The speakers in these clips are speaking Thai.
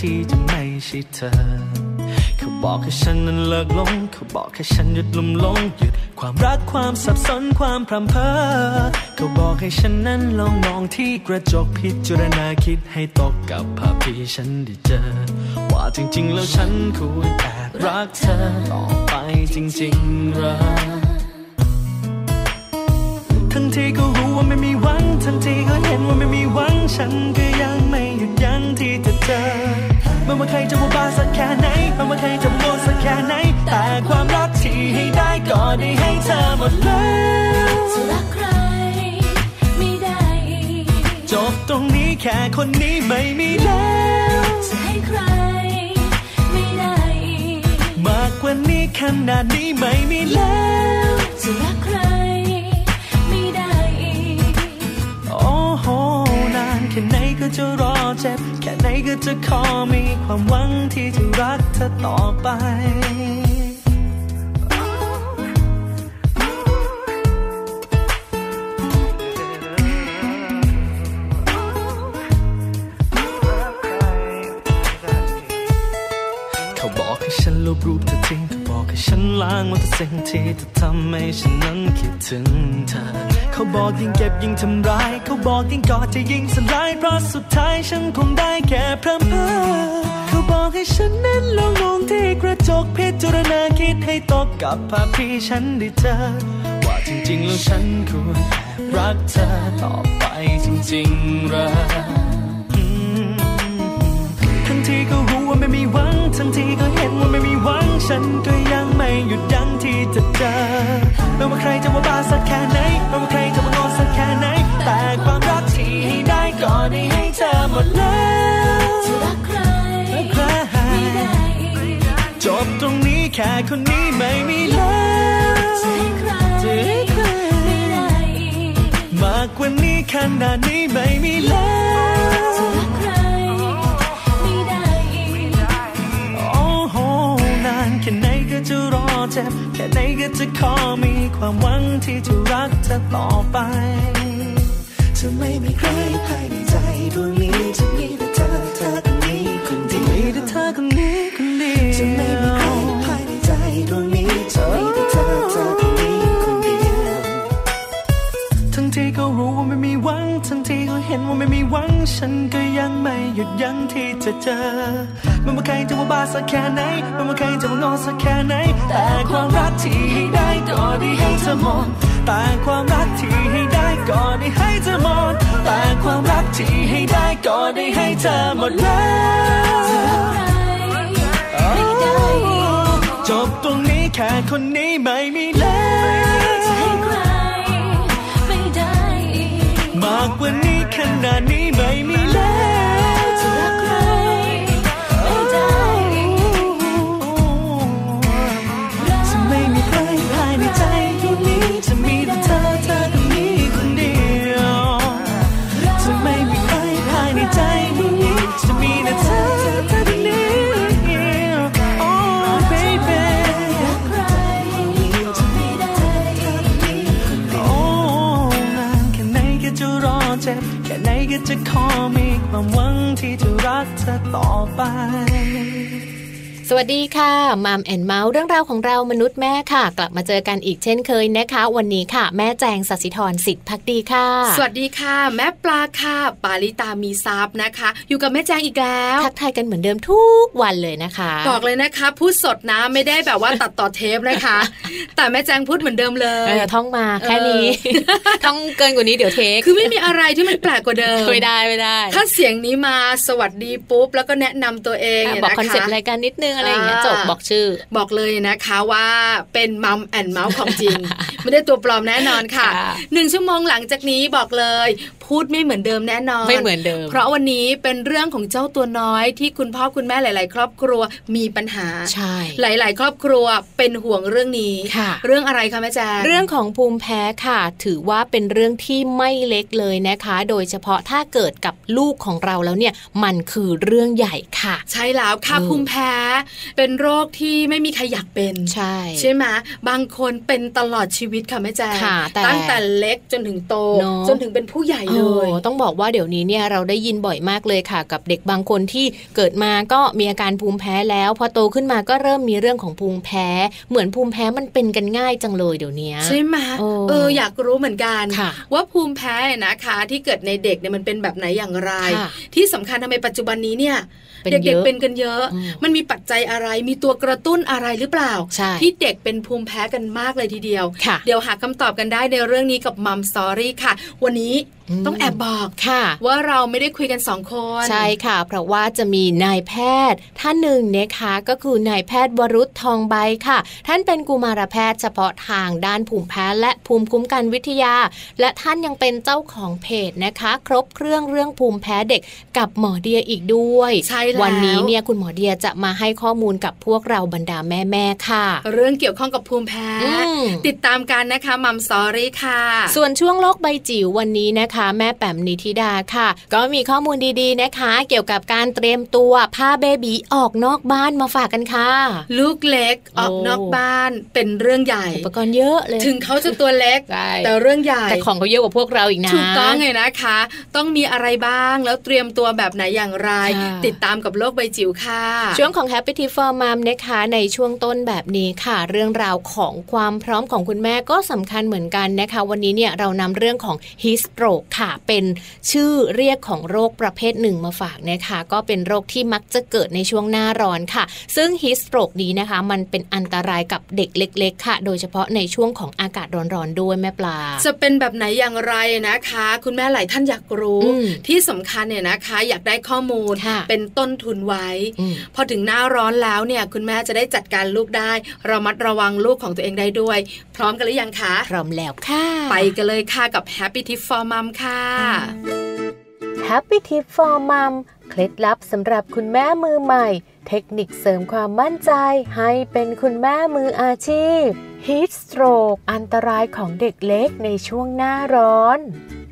ที่จะไม่ใช่เธอ เขาบอกให้ฉันนั้นเลิกลง เขาบอกให้ฉันหยุดลุ่มลงหยุดความรักความสับสนความพรำเพ้อเขาบอกให้ฉันนั้นลองมองที่กระจกพิจารณาคิดให้ตกกับภาพที่ฉันได้เจอ ว่าจริงๆแล้วฉันควรแอบรักเธอต่อไปจริงๆหรอทั้งที่ก็รู้ว่าไม่มีหวัง ทั้งที่ก็เห็นว่าไม่มีหวัง ฉันก็ยังไม่หยุดยั้งที่จะเจอ ไม่ว่าใครจะว่าบ้าสักแค่ไหนไม่ว่าใครจะโง่สักแค่ไหน แต่ความรักที่ให้ได้ก็ได้ให้เธอหมดแล้วจะรักใครไม่ได้จบตรงนี้แค่คนนี้ไม่มีแล้วจะให้ใครไม่ได้มากกว่านี้ขนาดนี้ไม่มีแล้วจะรักใคร แค่ไหนก็จะรอเจ็บ แค่ไหนก็จะขอมีความหวังที่จะรักเธอต่อไป ฉันลบรูปเธอทิ้งเขาบอกให้ฉันล้างมันแต่สิ่งที่เธอทำให้ฉันนั้นคิดถึงเธอ เขาบอกยิ่งเก็บยิ่งทำร้าย เขาบอกยิ่งกอดจะยิ่งสลายเพราะสุดท้ายฉันคงได้แค่พร่ำเพ้อเขาบอกให้ฉันนั้นลองมองที่กระจกพิจารณาคิดให้ตกกับภาพที่ฉันได้เจอว่าจริงๆแล้วฉันควรแอบรักเธอต่อไปจริงๆหรอทีก็รู้ว่าไม่มีวัง ทันทีก็เห็นว่าไม่มีหวังฉันก็ยังไม่หยุดยั้งที่จะเจอไม่ว่าใครจะว่าบ้าสักแค่ไหนไม่ว่าใครจะมางอสักแค่ไหน แต่ความรักที่ให้ได้ก็ได้ให้เธอหมดแล้วจะรักใครไม่ได้จบตรงนี้แค่คนนี้ไม่มีแล้วจะให้ใครไม่ได้มากกว่านี้ขนาดนี้ไม่มีแล้ว จะรอเจ็บแค่ไหนก็จะขอมีความหวังที่จะรักเธอต่อไปจะไม่มีใครภายในใจดวงนี้จะมีแต่เธอเธอคนนี้คนเดียวมีแต่เธอคนนี้คนเดียวจะไม่มีใครภายในใจดวงนี้จะมีแต่เธอเธอคนนี้คนเดียวทั้งที่ก็รู้ว่าไม่มี เห็นว่าไม่มีหวังฉันก็ยังไม่หยุดยั้งที่จะเจอไม่ว่าใครจะว่าบ้าสักแค่ไหนไม่ว่าใครจะว่างอสักแค่ไหน แต่ความรักที่ให้ได้ก็ได้ให้เธอหมดแต่ความรักที่ให้ได้ก็ได้ให้เธอหมดแต่ความรักที่ให้ได้ก็ได้ให้เธอหมดแล้วจบตรงนี้แค่คนนี้ไม่มีแล้วมากกว่านี้ ขนาดนี้ไม่มีแล้ว ขอมีความหวังที่จะรักเธอต่อไป สวัสดีค่ะมัมแอนเมาส์เรื่องราวของเรามนุษย์แม่ค่ะ กลับมาเจอกันอีกเช่นเคยนะคะ วันนี้ค่ะ แม่แจงสัสิธรสิทธิพักดีค่ะ สวัสดีค่ะ แม่ปลาค่ะ ปาลิตามีซับนะคะ อยู่กับแม่แจงอีกแล้วทักทายกันเหมือนเดิมทุกวันเลยนะคะบอกเลยนะคะ พูดสดนะไม่ได้แบบว่าตัดต่อเทปนะคะ แต่แม่แจงพูดเหมือนเดิมเลยท่องมาแค่นี้ท่องเกินกว่านี้เดี๋ยว take คือไม่มีอะไรที่มันแปลกกว่าเดิมไม่ได้ไม่ได้ ถ้าเสียงนี้มาสวัสดีปุ๊บแล้วก็แนะนำตัวเองบอกคอนเซ็ปต์รายการนิดนึงอะไรอย่างเงี้ยจบบอกชื่อ บอกเลยนะคะว่าเป็นมัมแอนเมาส์ของจริง ไม่ได้ตัวปลอมแน่นอนค่ะหนึ่งชั่วโมงหลังจากนี้บอกเลย พูดไม่เหมือนเดิมแน่นอน ไม่เหมือนเดิม เพราะวันนี้เป็นเรื่องของเจ้าตัวน้อยที่คุณพ่อคุณแม่หลาย ๆ ครอบครัวมีปัญหาใช่หลาย ๆ ครอบครัวเป็นห่วงเรื่องนี้ค่ะ เรื่องอะไรคะแม่แจงเรื่องของภูมิแพ้ค่ะ ถือว่าเป็นเรื่องที่ไม่เล็กเลยนะคะ โดยเฉพาะถ้าเกิดกับลูกของเราแล้วเนี่ยมันคือเรื่องใหญ่ค่ะ ใช่แล้วค่ะเออภูมิแพ้ เป็นโรคที่ไม่มีใครอยากเป็นใช่ ใช่ไหมบางคนเป็นตลอดชีวิตค่ะแม่แจงค่ะแต่ตั้งแต่เล็กจนถึงโตเนอะจนถึงเป็นผู้ใหญ่เลยโอ้ต้องบอกว่าเดี๋ยวนี้เนี่ยเราได้ยินบ่อยมากเลยค่ะ กับเด็กบางคนที่เกิดมาก็มีอาการภูมิแพ้แล้วพอโตขึ้นมาก็เริ่มมีเรื่องของภูมิแพ้ เหมือนภูมิแพ้มันเป็นกันง่ายจังเลยเดี๋ยวนี้ใช่ไหมโอ้เอออยากรู้เหมือนกันค่ะว่าภูมิแพ้นะคะ ที่เกิดในเด็กเนี่ยมันเป็นแบบไหนอย่างไรค่ะที่สำคัญทำไมปัจจุบันนี้เนี่ย เป็นเด็กเยอะๆเป็นกันเยอะอืมมันมีปัจจัยอะไรมีตัวกระตุ้นอะไรหรือเปล่าใช่ที่เด็กเป็นภูมิแพ้กันมากเลยทีเดียวค่ะเดี๋ยวหาคำตอบกันได้ในเรื่องนี้กับมัมสอรี่ค่ะ วันนี้อืมต้องแอบบอกค่ะ ว่าเราไม่ได้คุยกันสองคน ใช่ค่ะ เพราะว่าจะมีนายแพทย์ ท่านหนึ่งนะคะก็คือนายแพทย์วรุษทองใบค่ะ ท่านเป็นกุมารแพทย์เฉพาะทางด้านภูมิแพ้และภูมิคุ้มกันวิทยา และท่านยังเป็นเจ้าของเพจนะคะ ครบเครื่องเรื่องภูมิแพ้เด็กกับหมอเดียอีกด้วย ใช่แล้ววันนี้เนี่ยคุณหมอเดียจะมาให้ข้อมูลกับพวกเราบรรดาแม่ๆค่ะ เรื่องเกี่ยวข้องกับภูมิแพ้อืมติดตามกันนะคะมัมสอรี่ค่ะ ส่วนช่วงโลกใบจิ๋ววันนี้นะคะ แม่แป๋มนิธิดาค่ะ ก็มีข้อมูลดีๆนะคะ เกี่ยวกับการเตรียมตัวพาเบบีออกนอกบ้านมาฝากกันค่ะ ลูกเล็กออกโอ้นอกบ้านเป็นเรื่องใหญ่อุปกรณ์เยอะเลย ถึงเขาจะตัวเล็กใช่แต่เรื่องใหญ่แต่ของเขาเยอะกว่าพวกเราอีกนะถูกต้องไงนะคะ ต้องมีอะไรบ้างแล้วเตรียมตัวแบบไหนอย่างไรค่ะติดตามกับโลกใบจิ๋วค่ะ ช่วงของ Happy Tip for Mom นะคะในช่วงต้นแบบนี้ค่ะ เรื่องราวของความพร้อมของคุณแม่ก็สำคัญเหมือนกันนะคะ วันนี้เนี่ยเรานำเรื่องของ Heat Stroke ค่ะ เป็นชื่อเรียกของโรคประเภทหนึ่งมาฝากนะคะก็เป็นโรคที่มักจะเกิดในช่วงหน้าร้อนค่ะ ซึ่ง Heat Stroke นี้นะคะ มันเป็นอันตรายกับเด็กเล็ก ๆ ค่ะ โดยเฉพาะในช่วงของอากาศร้อนๆด้วยแม่ปลา จะเป็นแบบไหนอย่างไรนะคะ คุณแม่หลายท่านอยากรู้อืมที่สำคัญเนี่ยนะคะ อยากได้ข้อมูลค่ะเป็นต้นทุนไว้อืมพอถึงหน้าร้อนแล้วเนี่ยคุณแม่จะได้จัดการลูกได้ระมัดระวังลูกของตัวเองได้ด้วย พร้อมกันหรือยังคะ พร้อมแล้วค่ะ ไปกันเลยค่ะกับ Happy Tip for Mom ค่ะ Happy Tip for Mom เคล็ดลับสำหรับคุณแม่มือใหม่ เทคนิคเสริมความมั่นใจให้เป็นคุณแม่มืออาชีพ Heat Stroke อันตรายของเด็กเล็กในช่วงหน้าร้อน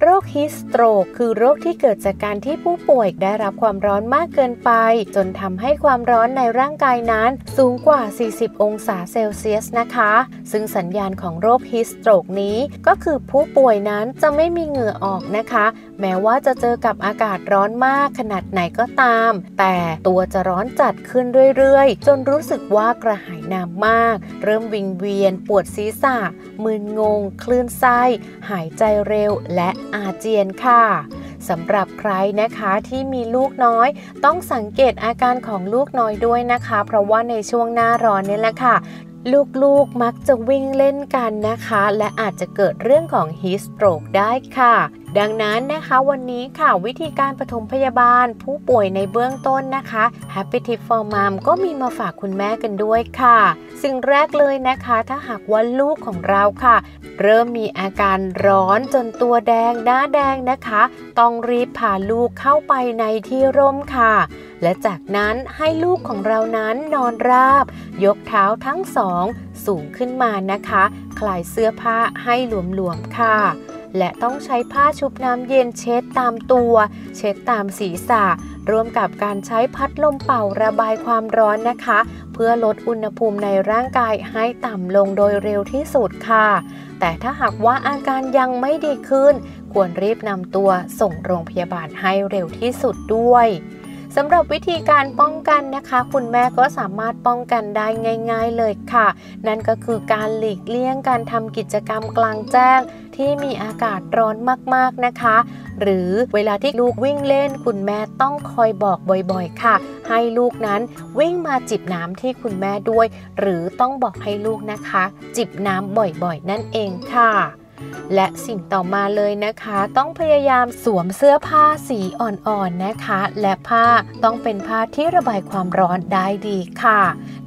โรค Heat Stroke คือโรคที่เกิดจากการที่ผู้ป่วยได้รับความร้อนมากเกินไป จนทำให้ความร้อนในร่างกายนั้นสูงกว่า 40 องศาเซลเซียสนะคะ ซึ่งสัญญาณของโรค Heat Stroke นี้ ก็คือผู้ป่วยนั้นจะไม่มีเหงื่อออกนะคะ แม้ว่าจะเจอกับอากาศร้อนมากขนาดไหนก็ตาม แต่ตัวจะร้อนจัดขึ้นเรื่อยๆ จนรู้สึกว่ากระหายน้ำมาก เริ่มวิงเวียนปวดศีรษะ มึนงง คลื่นไส้ หายใจเร็วและอาเจียนค่ะสำหรับใครนะคะที่มีลูกน้อย ต้องสังเกตอาการของลูกน้อยด้วยนะคะ เพราะว่าในช่วงหน้าร้อนนี่แหละค่ะลูกๆมักจะวิ่งเล่นกันนะคะ และอาจจะเกิดเรื่องของฮีสโตรกได้ค่ะ ดังนั้นนะคะวันนี้ค่ะวิธีการปฐมพยาบาล ผู้ป่วยในเบื้องต้นนะคะ Happy Tip for Mom ก็มีมาฝากคุณแม่กันด้วยค่ะ สิ่งแรกเลยนะคะ ถ้าหากว่าลูกของเราค่ะ เริ่มมีอาการร้อนจนตัวแดงหน้าแดงนะคะ ต้องรีบพาลูกเข้าไปในที่ร่มค่ะ และจากนั้นให้ลูกของเรานั้นนอนราบ ยกเท้าทั้งสองสูงขึ้นมานะคะ คลายเสื้อผ้าให้หลวมๆค่ะ และต้องใช้ผ้าชุบน้ำเย็นเช็ดตามตัว เช็ดตามศีรษะร่วมกับการใช้พัดลมเป่าระบายความร้อนนะคะ เพื่อลดอุณหภูมิในร่างกายให้ต่ำลงโดยเร็วที่สุดค่ะ แต่ถ้าหากว่าอาการยังไม่ดีขึ้น ควรรีบนำตัวส่งโรงพยาบาลให้เร็วที่สุดด้วย สำหรับวิธีการป้องกันนะคะ คุณแม่ก็สามารถป้องกันได้ง่าย ๆเลยค่ะ นั่นก็คือการหลีกเลี่ยงการทำกิจกรรมกลางแจ้งที่มีอากาศร้อนมากๆนะคะ หรือเวลาที่ลูกวิ่งเล่น คุณแม่ต้องคอยบอกบ่อยๆ ค่ะ ให้ลูกนั้นวิ่งมาจิบน้ำที่คุณแม่ด้วย หรือต้องบอกให้ลูกนะคะ จิบน้ำบ่อยๆ นั่นเองค่ะ และสิ่งต่อมาเลยนะคะ ต้องพยายามสวมเสื้อผ้าสีอ่อนๆนะคะ และผ้าต้องเป็นผ้าที่ระบายความร้อนได้ดีค่ะ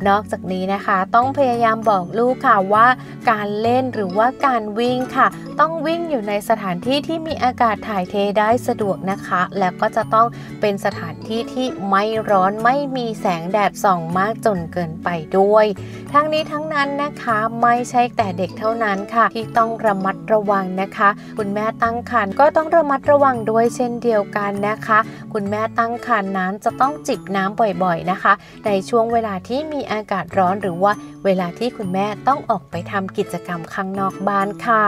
นอกจากนี้นะคะต้องพยายามบอกลูกค่ะว่า การเล่นหรือว่าการวิ่งค่ะ ต้องวิ่งอยู่ในสถานที่ที่มีอากาศถ่ายเทได้สะดวกนะคะ แล้วก็จะต้องเป็นสถานที่ที่ไม่ร้อนไม่มีแสงแดดส่องมากจนเกินไปด้วย ทั้งนี้ทั้งนั้นนะคะไม่ใช่แต่เด็กเท่านั้นค่ะ ที่ต้องระมัดระวังนะคะ คุณแม่ตั้งครรภ์ก็ต้องระมัดระวังด้วยเช่นเดียวกันนะคะ คุณแม่ตั้งครรภ์นั้นจะต้องจิบน้ำบ่อยๆนะคะ ในช่วงเวลาที่มีอากาศร้อนหรือว่าเวลาที่คุณแม่ต้องออกไปทำกิจกรรมข้างนอกบ้านค่ะ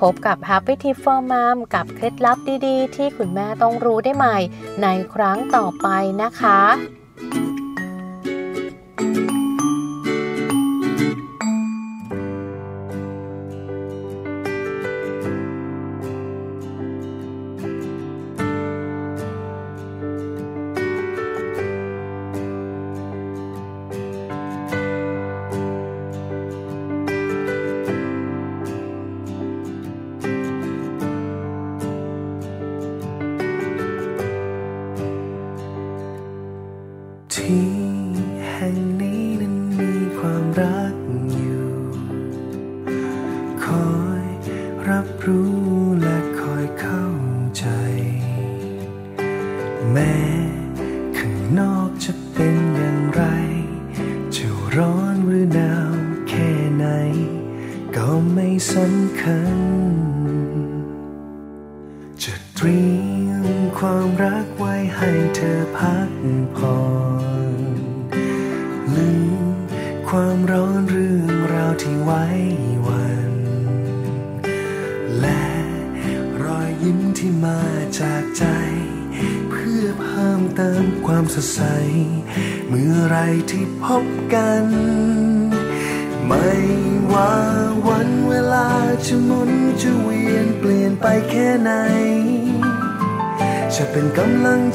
พบกับ Happy Tip for Mom กับเคล็ดลับดีๆ ที่คุณแม่ต้องรู้ได้ใหม่ ในครั้งต่อไปนะคะ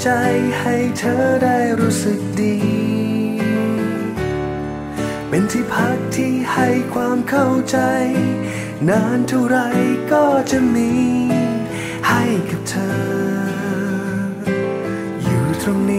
ใจให้เธอได้รู้สึกดี เป็นที่พักที่ให้ความเข้าใจ นานเท่าไรก็จะมี ให้กับเธอ อยู่ตรงนี้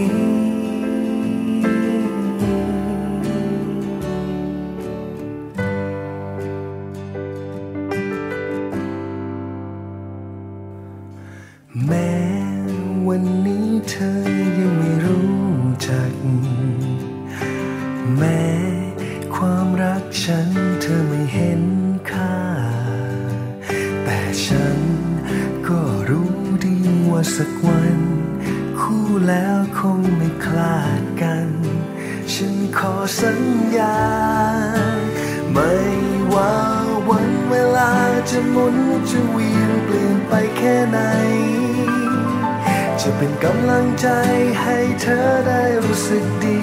สักวัน คู่แล้วคงไม่คลาดกัน ฉันขอสัญญา ไม่ว่าวันเวลาจะหมุนจะเวียนเปลี่ยนไปแค่ไหน จะเป็นกำลังใจให้เธอได้รู้สึกดี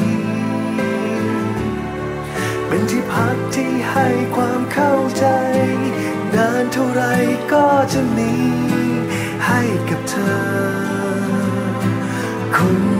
เป็นที่พักที่ให้ความเข้าใจ นานเท่าไรก็จะมี ให้กับเธอคน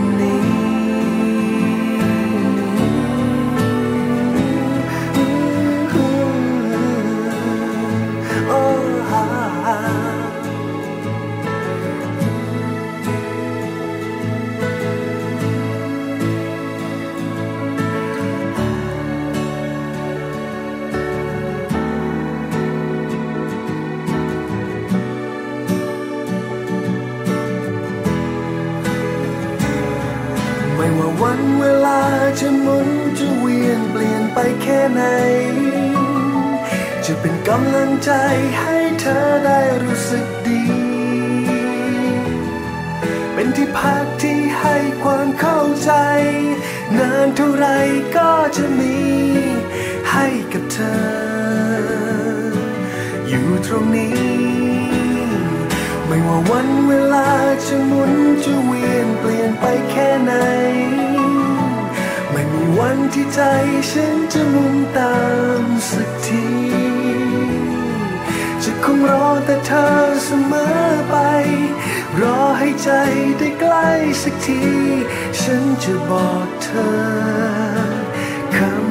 กำลังใจให้เธอได้รู้สึกดี เป็นที่พักที่ให้ความเข้าใจ นานเท่าไรก็จะมี ให้กับเธอ อยู่ตรงนี้ ไม่ว่าวันเวลาจะหมุนจะเวียนเปลี่ยนไปแค่ไหน ไม่มีวันที่ใจฉันจะมุนตามส งรอแต่เธอเสมอไป รอให้ใจได้ใกล้สักที ฉันจะบอกเธอคำ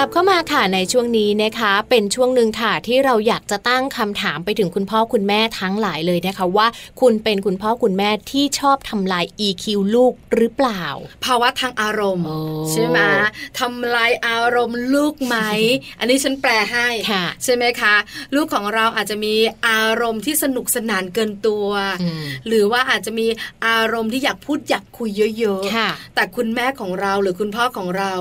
ลับเข้ามาค่ะในช่วงนี้นะคะ เป็นช่วงหนึ่งค่ะที่เราอยากจะตั้งคำถามไปถึงคุณพ่อคุณแม่ทั้งหลายเลยนะคะว่า คุณเป็นคุณพ่อคุณแม่ที่ชอบทำลาย EQ ลูกหรือเปล่า ภาวะทางอารมณ์โอ้ใช่ไหมทำลายอารมณ์ลูกไหม อันนี้ฉันแปลให้ค่ะใช่ไหมคะ ลูกของเราอาจจะมีอารมณ์ที่สนุกสนานเกินตัวอืมหรือว่าอาจจะมีอารมณ์ที่อยากพูดอยากคุยเยอะค่ะๆแต่คุณแม่ของเราหรือคุณพ่อของเรา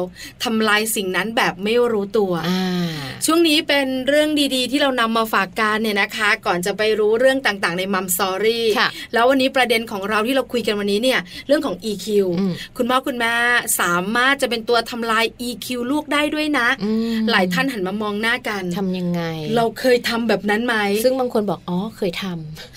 ทำลายสิ่งนั้นแบบไม่รู้ตัวอ่าช่วงนี้เป็นเรื่องดีๆ ที่เรานำมาฝากกันเนี่ยนะคะ ก่อนจะไปรู้เรื่องต่างๆ ในมัมซอรี่ค่ะแล้ววันนี้ประเด็นของเราที่เราคุยกันวันนี้เนี่ยเรื่องของ EQ อืมคุณพ่อคุณแม่สามารถจะเป็นตัวทำลาย EQ ลูกได้ด้วยนะอืมหลายท่านหันมามองหน้ากันทำยังไง เราเคยทำแบบนั้นไหมซึ่งบางคนบอกอ๋อเคยท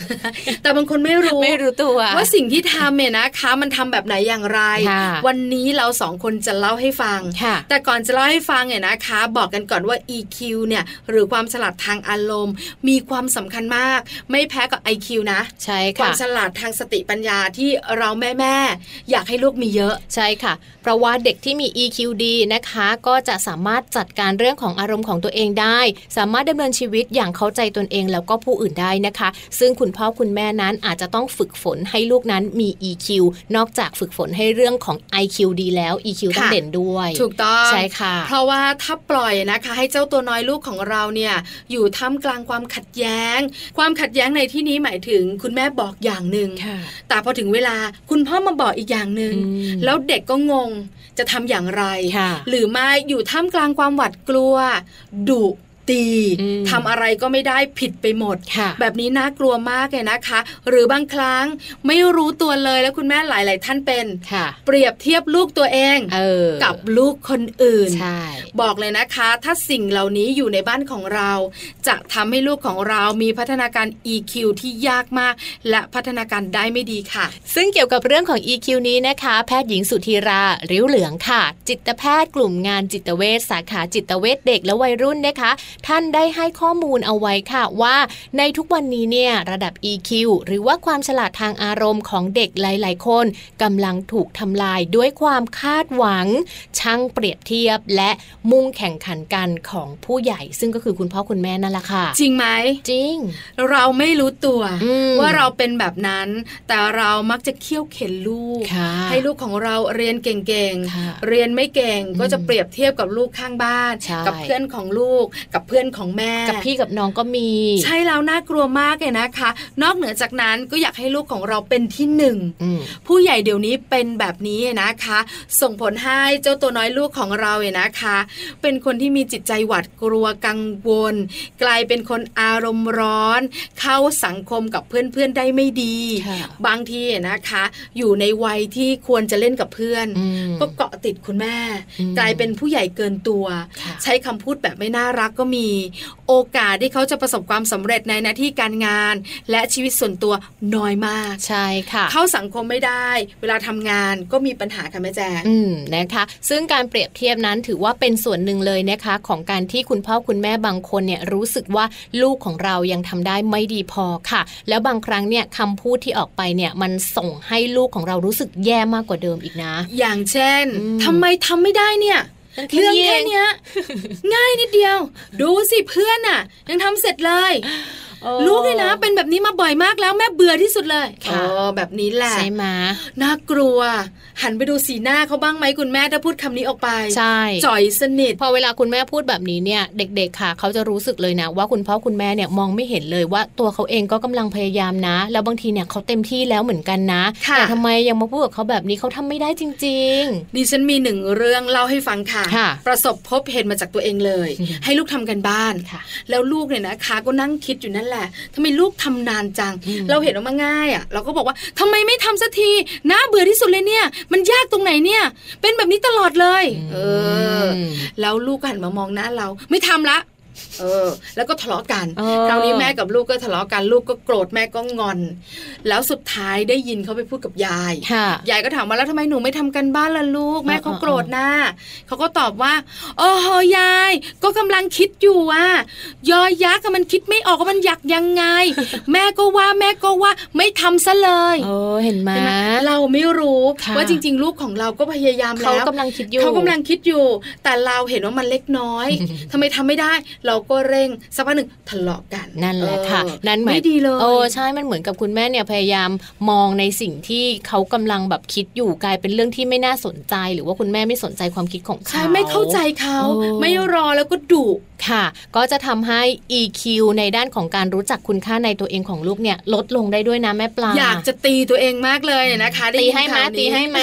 ำแต่บางคนไม่รู้ไม่รู้ตัวว่าสิ่งที่ทำเนี่ยนะคะ มันทำแบบไหนอย่างไรค่ะวันนี้เราสองคนจะเล่าให้ฟังค่ะแต่ก่อนจะเล่าให้ฟังเนี่ยนะคะ บอกกันก่อนว่า EQ เนี่ยหรือความฉลาดทางอารมณ์ มีความสำคัญมาก ไม่แพ้กับ IQ นะ ใช่ควาค่ะมฉลาดทางสติปัญญาที่เราแม่แม่ๆอยากให้ลูกมีเยอะ ใช่ค่ะ เพราะว่าเด็กที่มี EQ ดีนะคะ ก็จะสามารถจัดการเรื่องของอารมณ์ของตัวเองได้ สามารถดำเนินชีวิตอย่างเข้าใจตนเองแล้วก็ผู้อื่นได้นะคะ ซึ่งคุณพ่อคุณแม่นั้นอาจจะต้องฝึกฝนให้ลูกนั้นมี EQ นอกจากฝึกฝนให้เรื่องของ IQ ดีแล้ว EQ ต้องค่ะเด่นด้วย ถูกต้องใช่ค่ะ เพราะว่าถ้าปล่อยนะคะ ให้เจ้าตัวน้อยลูกของเราเนี่ยอยู่ท่ามกลางความขัดแย้ง ความขัดแย้งในที่นี้หมายถึงคุณแม่บอกอย่างหนึ่งค่ะแต่พอถึงเวลาคุณพ่อมาบอกอีกอย่างหนึ่งอืมแล้วเด็กก็งงจะทำอย่างไรค่ะหรือไม่อยู่ท่ามกลางความหวาดกลัวดุ ตีอืมทำอะไรก็ไม่ได้ผิดไปหมดค่ะแบบนี้น่ากลัวมากเลยนะคะ หรือบางครั้งไม่รู้ตัวเลยแล้วคุณแม่หลาย ๆ ท่านเป็นค่ะเปรียบเทียบลูกตัวเองเออกับลูกคนอื่นใช่บอกเลยนะคะ ถ้าสิ่งเหล่านี้อยู่ในบ้านของเรา จะทำให้ลูกของเรามีพัฒนาการ EQ ที่ยากมาก และพัฒนาการได้ไม่ดีค่ะ ซึ่งเกี่ยวกับเรื่องของ EQ นี้นะคะ แพทย์หญิงสุธีราริ้วเหลืองค่ะ จิตแพทย์กลุ่มงานจิตเวชสาขาจิตเวชเด็กและวัยรุ่นนะคะท่านได้ให้ข้อมูลเอาไว้ค่ะว่าในทุกวันนี้เนี่ยระดับ EQ หรือว่าความฉลาดทางอารมณ์ของเด็กหลาย ๆ คนกำลังถูกทำลายด้วยความคาดหวัง ช่างเปรียบเทียบ และมุ่งแข่งขันกันของผู้ใหญ่ ซึ่งก็คือคุณพ่อคุณแม่นั่นแหละค่ะ จริงไหมจริง เราไม่รู้ตัวอืมว่าเราเป็นแบบนั้น แต่เรามักจะเคี่ยวเข็นลูกค่ะให้ลูกของเราเรียนเก่งค่ะๆเรียนไม่เก่งก็จะอืมเปรียบเทียบกับลูกข้างบ้านใช่กับเพื่อนของลูกกับเพื่อนของแม่ กับพี่กับน้องก็มี ใช่แล้วน่ากลัวมากเลยนะคะ นอกเหนือจากนั้นก็อยากให้ลูกของเราเป็นที่หนึ่งอืมผู้ใหญ่เดี๋ยวนี้เป็นแบบนี้นะคะ ส่งผลให้เจ้าตัวน้อยลูกของเราเนี่ยนะคะ เป็นคนที่มีจิตใจหวาดกลัวกังวล กลายเป็นคนอารมณ์ร้อน เข้าสังคมกับเพื่อนๆได้ไม่ดีค่ะบางทีนะคะ อยู่ในวัยที่ควรจะเล่นกับเพื่อนอืมก็เกาะติดคุณแม่อืมกลายเป็นผู้ใหญ่เกินตัวค่ะใช้คำพูดแบบไม่น่ารักก็มีโอกาสที่เขาจะประสบความสำเร็จในหน้าที่การงาน และชีวิตส่วนตัวน้อยมากใช่ค่ะ เข้าสังคมไม่ได้ เวลาทำงานก็มีปัญหาค่ะแม่แจ๊คอืมนะคะ ซึ่งการเปรียบเทียบนั้นถือว่าเป็นส่วนหนึ่งเลยนะคะ ของการที่คุณพ่อคุณแม่บางคนเนี่ยรู้สึกว่าลูกของเรายังทำได้ไม่ดีพอค่ะ แล้วบางครั้งเนี่ยคำพูดที่ออกไปเนี่ยมันส่งให้ลูกของเรารู้สึกแย่มากกว่าเดิมอีกนะ อย่างเช่นอืมทำไมทำไม่ได้เนี่ยมันแค่ เรื่องนี้แค่เองเนี้ยง่ายนิดเดียว ดูสิเพื่อนอะ ยังทำเสร็จเลยโอ้ ลูกเลยนะ เป็นแบบนี้มาบ่อยมากแล้วแม่เบื่อที่สุดเลยค่ะโอ้แบบนี้แหละใช่ไหมน่ากลัว หันไปดูสีหน้าเขาบ้างไหมคุณแม่ถ้าพูดคำนี้ออกไปใช่จ่อยสนิท พอเวลาคุณแม่พูดแบบนี้เนี่ย เด็ก ๆค่ะ เขาจะรู้สึกเลยนะ ว่าคุณพ่อคุณแม่เนี่ยมองไม่เห็นเลยว่าตัวเขาเองก็กำลังพยายามนะ แล้วบางทีเนี่ยเขาเต็มที่แล้วเหมือนกันนะค่ะแต่ทำไมยังมาพูดกับเขาแบบนี้เขาทำไม่ได้จริงดิฉันมีหนึ่งเรื่องเล่าให้ฟังค่ะค่ะประสบพบเห็นมาจากตัวเองเลยอืมให้ลูกทำกันบ้านค่ะแล้วลูกเนี่ยนะคะก็นั่งคิดอยู่นั่นแหละทำไมลูกทำนานจังอืมเราเห็นว่ามันง่ายอะเราก็บอกว่าทำไมไม่ทำสักทีน่าเบื่อที่สุดเลยเนี่ย มันยากตรงไหนเนี่ย เป็นแบบนี้ตลอดเลย เออมแล้วลูกก็หันมามองหน้าเราไม่ทำละ เออ แล้วก็ทะเลาะกันเออคราวนี้แม่กับลูกก็ทะเลาะกันลูกก็โกรธแม่ก็งอน แล้วสุดท้ายได้ยินเขาไปพูดกับยายค่ะยายก็ถามว่าแล้วทำไมหนูไม่ทำกันบ้านล่ะลูก แม่เขาเออเออโกรธนะเขาก็ตอบว่าโอ้โหยาย ก็กำลังคิดอยู่ว่ายอยักษ์อะมันคิดไม่ออกว่ามันอยากยังไง แม่ก็ว่าแม่ก็ว่าไม่ทำซะเลยเออเห็นไหมเห็นไหมเราไม่รู้ค่ะว่าจริง ๆ ลูกของเราก็พยายามเขาแล้วกำลังคิดอยู่เขากำลังคิดอยู่ แต่เราเห็นว่ามันเล็กน้อยทำไมทำไม่ได้เราก็เร่งสักพักหนึ่งทะเลาะกันนั่นแหละค่ะเออนั่นหมายไม่ดีเลยโอ้ใช่มันเหมือนกับคุณแม่เนี่ยพยายามมองในสิ่งที่เขากำลังแบบคิดอยู่กลายเป็นเรื่องที่ไม่น่าสนใจ หรือว่าคุณแม่ไม่สนใจความคิดของเขาใช่ไม่เข้าใจเขาเออไม่รอแล้วก็ดุ ค่ะ ก็จะทำให้ EQ ในด้านของการรู้จักคุณค่าในตัวเองของลูกเนี่ยลดลงได้ด้วยนะแม่ปลา อยากจะตีตัวเองมากเลยนะคะด้ตียินให้ไหมข่าวนี้ตีให้ไหม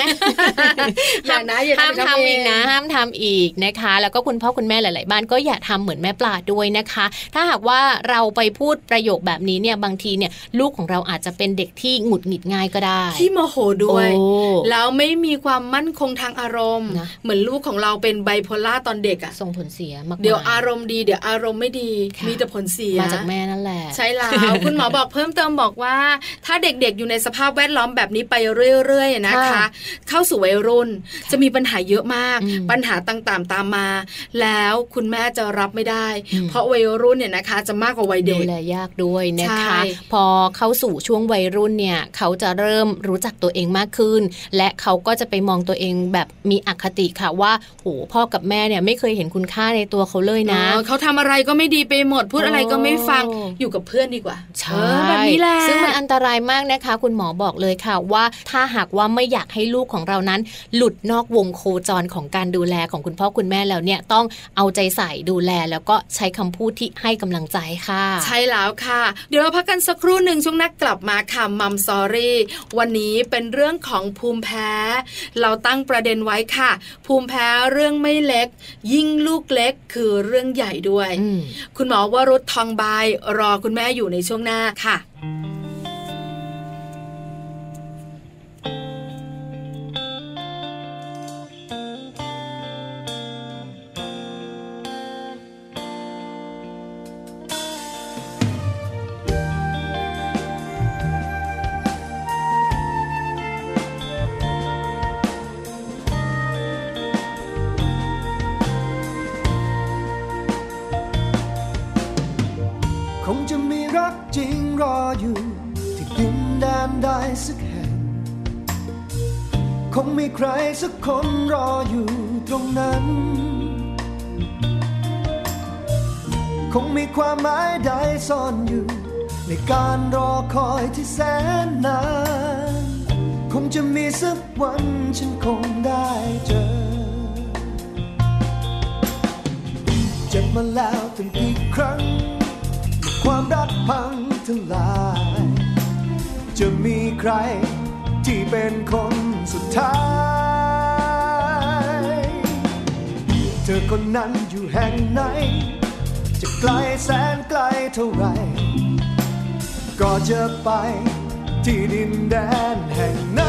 อย่านะอย่าห้ามทำทำเออีงกนะ ห้ามทำอีกนะคะ แล้วก็คุณพ่อคุณแม่หลาย ๆ บ้านก็อย่าทำเหมือนแม่ปลาด้วยนะคะ ถ้าหากว่าเราไปพูดประโยคแบบนี้เนี่ยบางทีเนี่ยลูกของเราอาจจะเป็นเด็กที่หงุดหงิดง่ายก็ได้ ที่โมโหด้วยโอ้แล้วไม่มีความมั่นคงทางอารมณ์นะเหมือนลูกของเราเป็นไบโพล่าตอนเด็กอะส่งผลเสียมากๆเดี๋ยวอารมณ์ดีเดี๋ยวอารมณ์ไม่ดีค่ะมีแต่ผลเสียมาจากแม่นั่นแหละใช่แล้วคุณหมอบอกเพิ่มเติมบอกว่า ถ้าเด็กๆอยู่ในสภาพแวดล้อมแบบนี้ไปเรื่อยๆนะคะค่ะเข้าสู่วัยรุ่นจะมีปัญหาเยอะมากอืมปัญหาต่างๆตามมา แล้วคุณแม่จะรับไม่ได้อืมเพราะวัยรุ่นเนี่ยนะคะ จะมากกว่าวัยดูเด็กแลยากด้วยนะคะใช่พอเข้าสู่ช่วงวัยรุ่นเนี่ยเขาจะเริ่มรู้จักตัวเองมากขึ้น และเขาก็จะไปมองตัวเองแบบมีอคติค่ะว่าโหพ่อกับแม่เนี่ยไม่เคยเห็นคุณค่าในตัวเขาเลยนะเออเขาทำอะไรก็ไม่ดีไปหมด พูดอะไรก็ไม่ฟังโอ้อยู่กับเพื่อนดีกว่าใช่เออแบบนี้แหละซึ่งมันอันตรายมากนะคะ คุณหมอบอกเลยค่ะว่าถ้าหากว่าไม่อยากให้ลูกของเรานั้น หลุดนอกวงโคจรของการดูแลของคุณพ่อคุณแม่แล้วเนี่ยต้องเอาใจใส่ดูแลแล้วก็ใช้คำพูดที่ให้กำลังใจค่ะ ใช่แล้วค่ะ เดี๋ยวเราพักกันสักครู่หนึ่งช่วงนักกลับมาค่ะมัมซอรี่วันนี้เป็นเรื่องของภูมิแพ้ เราตั้งประเด็นไว้ค่ะ ภูมิแพ้เรื่องไม่เล็ก ยิ่งลูกเล็กคือเรื่องใหญ่ด้วยอืมคุณหมอวรุษทองใบรอคุณแม่อยู่ในช่วงหน้าค่ะ หมายใดซ่อนอยู่ ในการรอคอยที่แสนนาน คงจะมีสักวันฉันคงได้เจอ เจ็บมาแล้วตั้งกี่ครั้ง ความรักพังทลาย จะมีใครที่เป็นคนสุดท้าย เธอคนนั้นอยู่แห่งไหน จะไกลแสนไกลเท่าไร ก็จะไปที่ดินแดนแห่งนั้น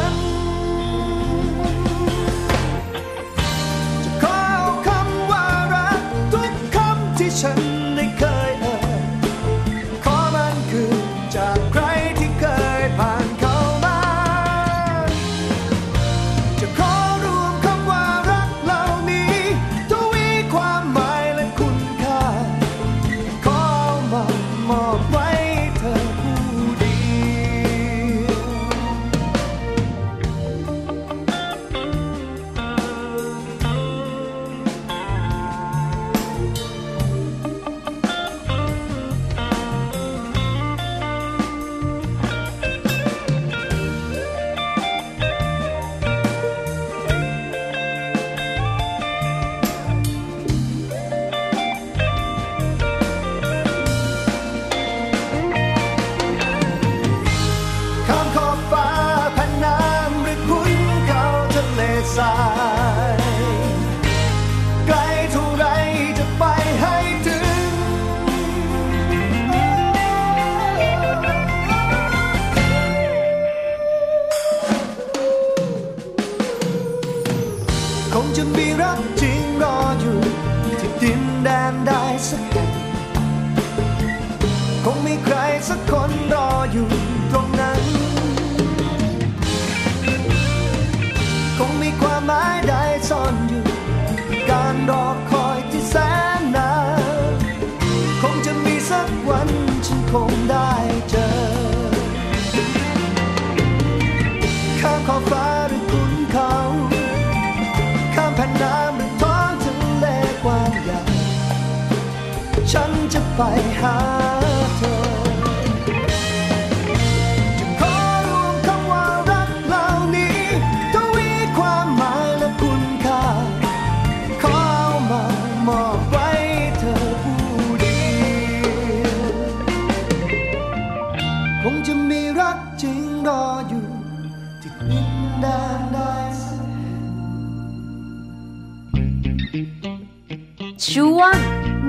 ช่วง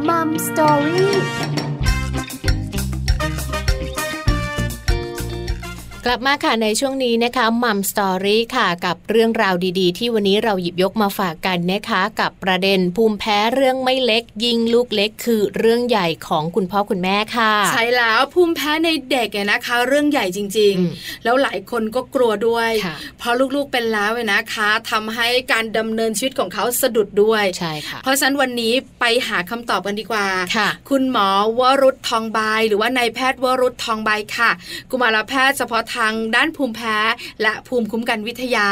Mom Story กลับมาค่ะในช่วงนี้นะคะ Mom Story ค่ะกับเรื่องราวดีๆ ที่วันนี้เราหยิบยกมาฝากกันนะคะกับประเด็นภูมิแพ้เรื่องไม่เล็ก ยิงลูกเล็กคือเรื่องใหญ่ของคุณพ่อคุณแม่ค่ะ ใช่แล้วภูมิแพ้ในเด็กเนี่ยนะคะ เรื่องใหญ่จริงอืมๆแล้วหลายคนก็กลัวด้วยค่ะเพราะลูกๆเป็นแล้วเนี่ยนะคะทำให้การดำเนินชีวิตของเขาสะดุดด้วยใช่ค่ะเพราะฉะนั้นวันนี้ไปหาคำตอบกันดีกว่าค่ะ คุณหมอวรุษทองใบหรือว่านายแพทย์วรุษทองใบค่ะ กุมารแพทย์เฉพาะทางด้านภูมิแพ้ และภูมิคุ้มกันวิทยา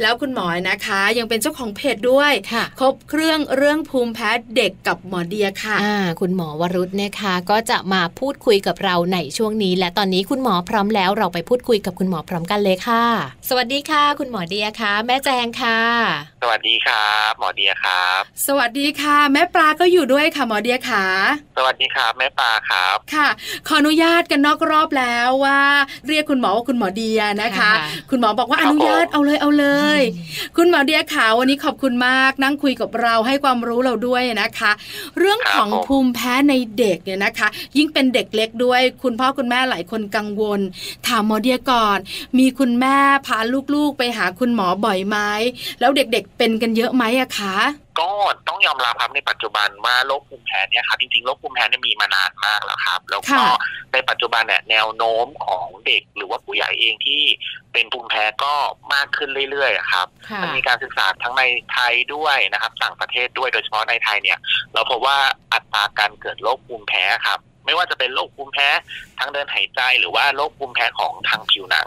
แล้วคุณหมอนะคะ ยังเป็นเจ้าของเพจด้วยค่ะครบเครื่องเรื่องภูมิแพ้เด็กกับหมอเดียค่ะอ่าคุณหมอวรุษนะคะ ก็จะมาพูดคุยกับเราในช่วงนี้ และตอนนี้คุณหมอพร้อมแล้วเราไปพูดคุยกับคุณหมอพร้อมกันเลยค่ะ สวัสดีค่ะ คุณหมอเดียค่ะ แม่แจงค่ะ สวัสดีครับหมอเดียครับ สวัสดีค่ะ แม่ปลาก็อยู่ด้วยค่ะหมอเดียค่ะ สวัสดีครับแม่ปลาครับ ค่ะ ขออนุญาตกันนอกรอบแล้วว่า เรียกคุณหมอว่าคุณหมอเดียนะคะค่ะคุณหมอบอกว่าคอรับนุญาตผมเอาเลยเอาเลย คุณหมอเดียขาววันนี้ขอบคุณมาก นั่งคุยกับเราให้ความรู้เราด้วยนะคะ เรื่องของภูมิแพ้ในเด็กเนี่ยนะคะ ยิ่งเป็นเด็กเล็กด้วย คุณพ่อคุณแม่หลายคนกังวล ถามหมอเดียก่อน มีคุณแม่พาลูกๆไปหาคุณหมอบ่อยไหมแล้วเด็กๆเป็นกันเยอะไหมอะคะ ก็ต้องยอมรับครับในปัจจุบันว่าโรคภูมิแพ้เนี่ยครับจริงๆโรคภูมิแพ้เนี่ยมีมานานมากแล้วครับ แล้วก็ค่ะในปัจจุบันเนี่ยแนวโน้มของเด็กหรือว่าผู้ใหญ่เองที่เป็นภูมิแพ้ก็มากขึ้นเรื่อยๆอะครับค่ะมันมีการศึกษาทั้งในไทยด้วยนะครับต่างประเทศด้วยโดยเฉพาะในไทยเนี่ย เราพบว่าอัตราการเกิดโรคภูมิแพ้ครับ ไม่ว่าจะเป็นโรคภูมิแพ้ทางเดินหายใจ หรือว่าโรคภูมิแพ้ของทางผิวหนัง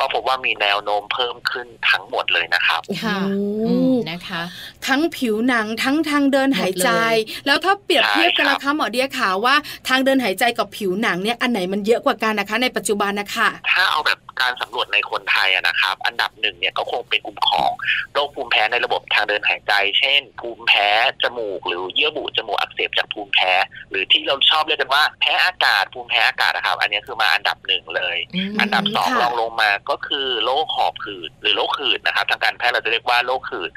ก็พบว่ามีแนวโน้มเพิ่มขึ้นทั้งหมดเลยนะครับค่ะโอ้อืมนะคะ ทั้งผิวหนังทั้งทางเดินหายใจหมดเลยแล้วถ้าเปรียบเทียบกันใช่ครับละคะหมอเดียขาว่าทางเดินหายใจกับผิวหนังเนี่ยอันไหนมันเยอะกว่ากันนะคะ ในปัจจุบันนะคะถ้าเอาแบบการสำรวจในคนไทยอะนะครับ อันดับหนึ่งเนี่ยก็คงเป็นกลุ่มของโรคภูมิแพ้ในระบบทางเดินหายใจ เช่น ภูมิแพ้จมูก หรือเยื่อบุจมูกอักเสบจากภูมิแพ้ หรือที่เราชอบเรียกกันว่าแพ้อากาศภูมิแพ้อากาศนะครับ อันนี้คือมาอันดับหนึ่งเลยมอันดับสองค่ะรองลงมาก็คือโรคหอบหืดหรือโรคหืดนะครับทางการแพทย์เราจะเรียกว่าโรคหืด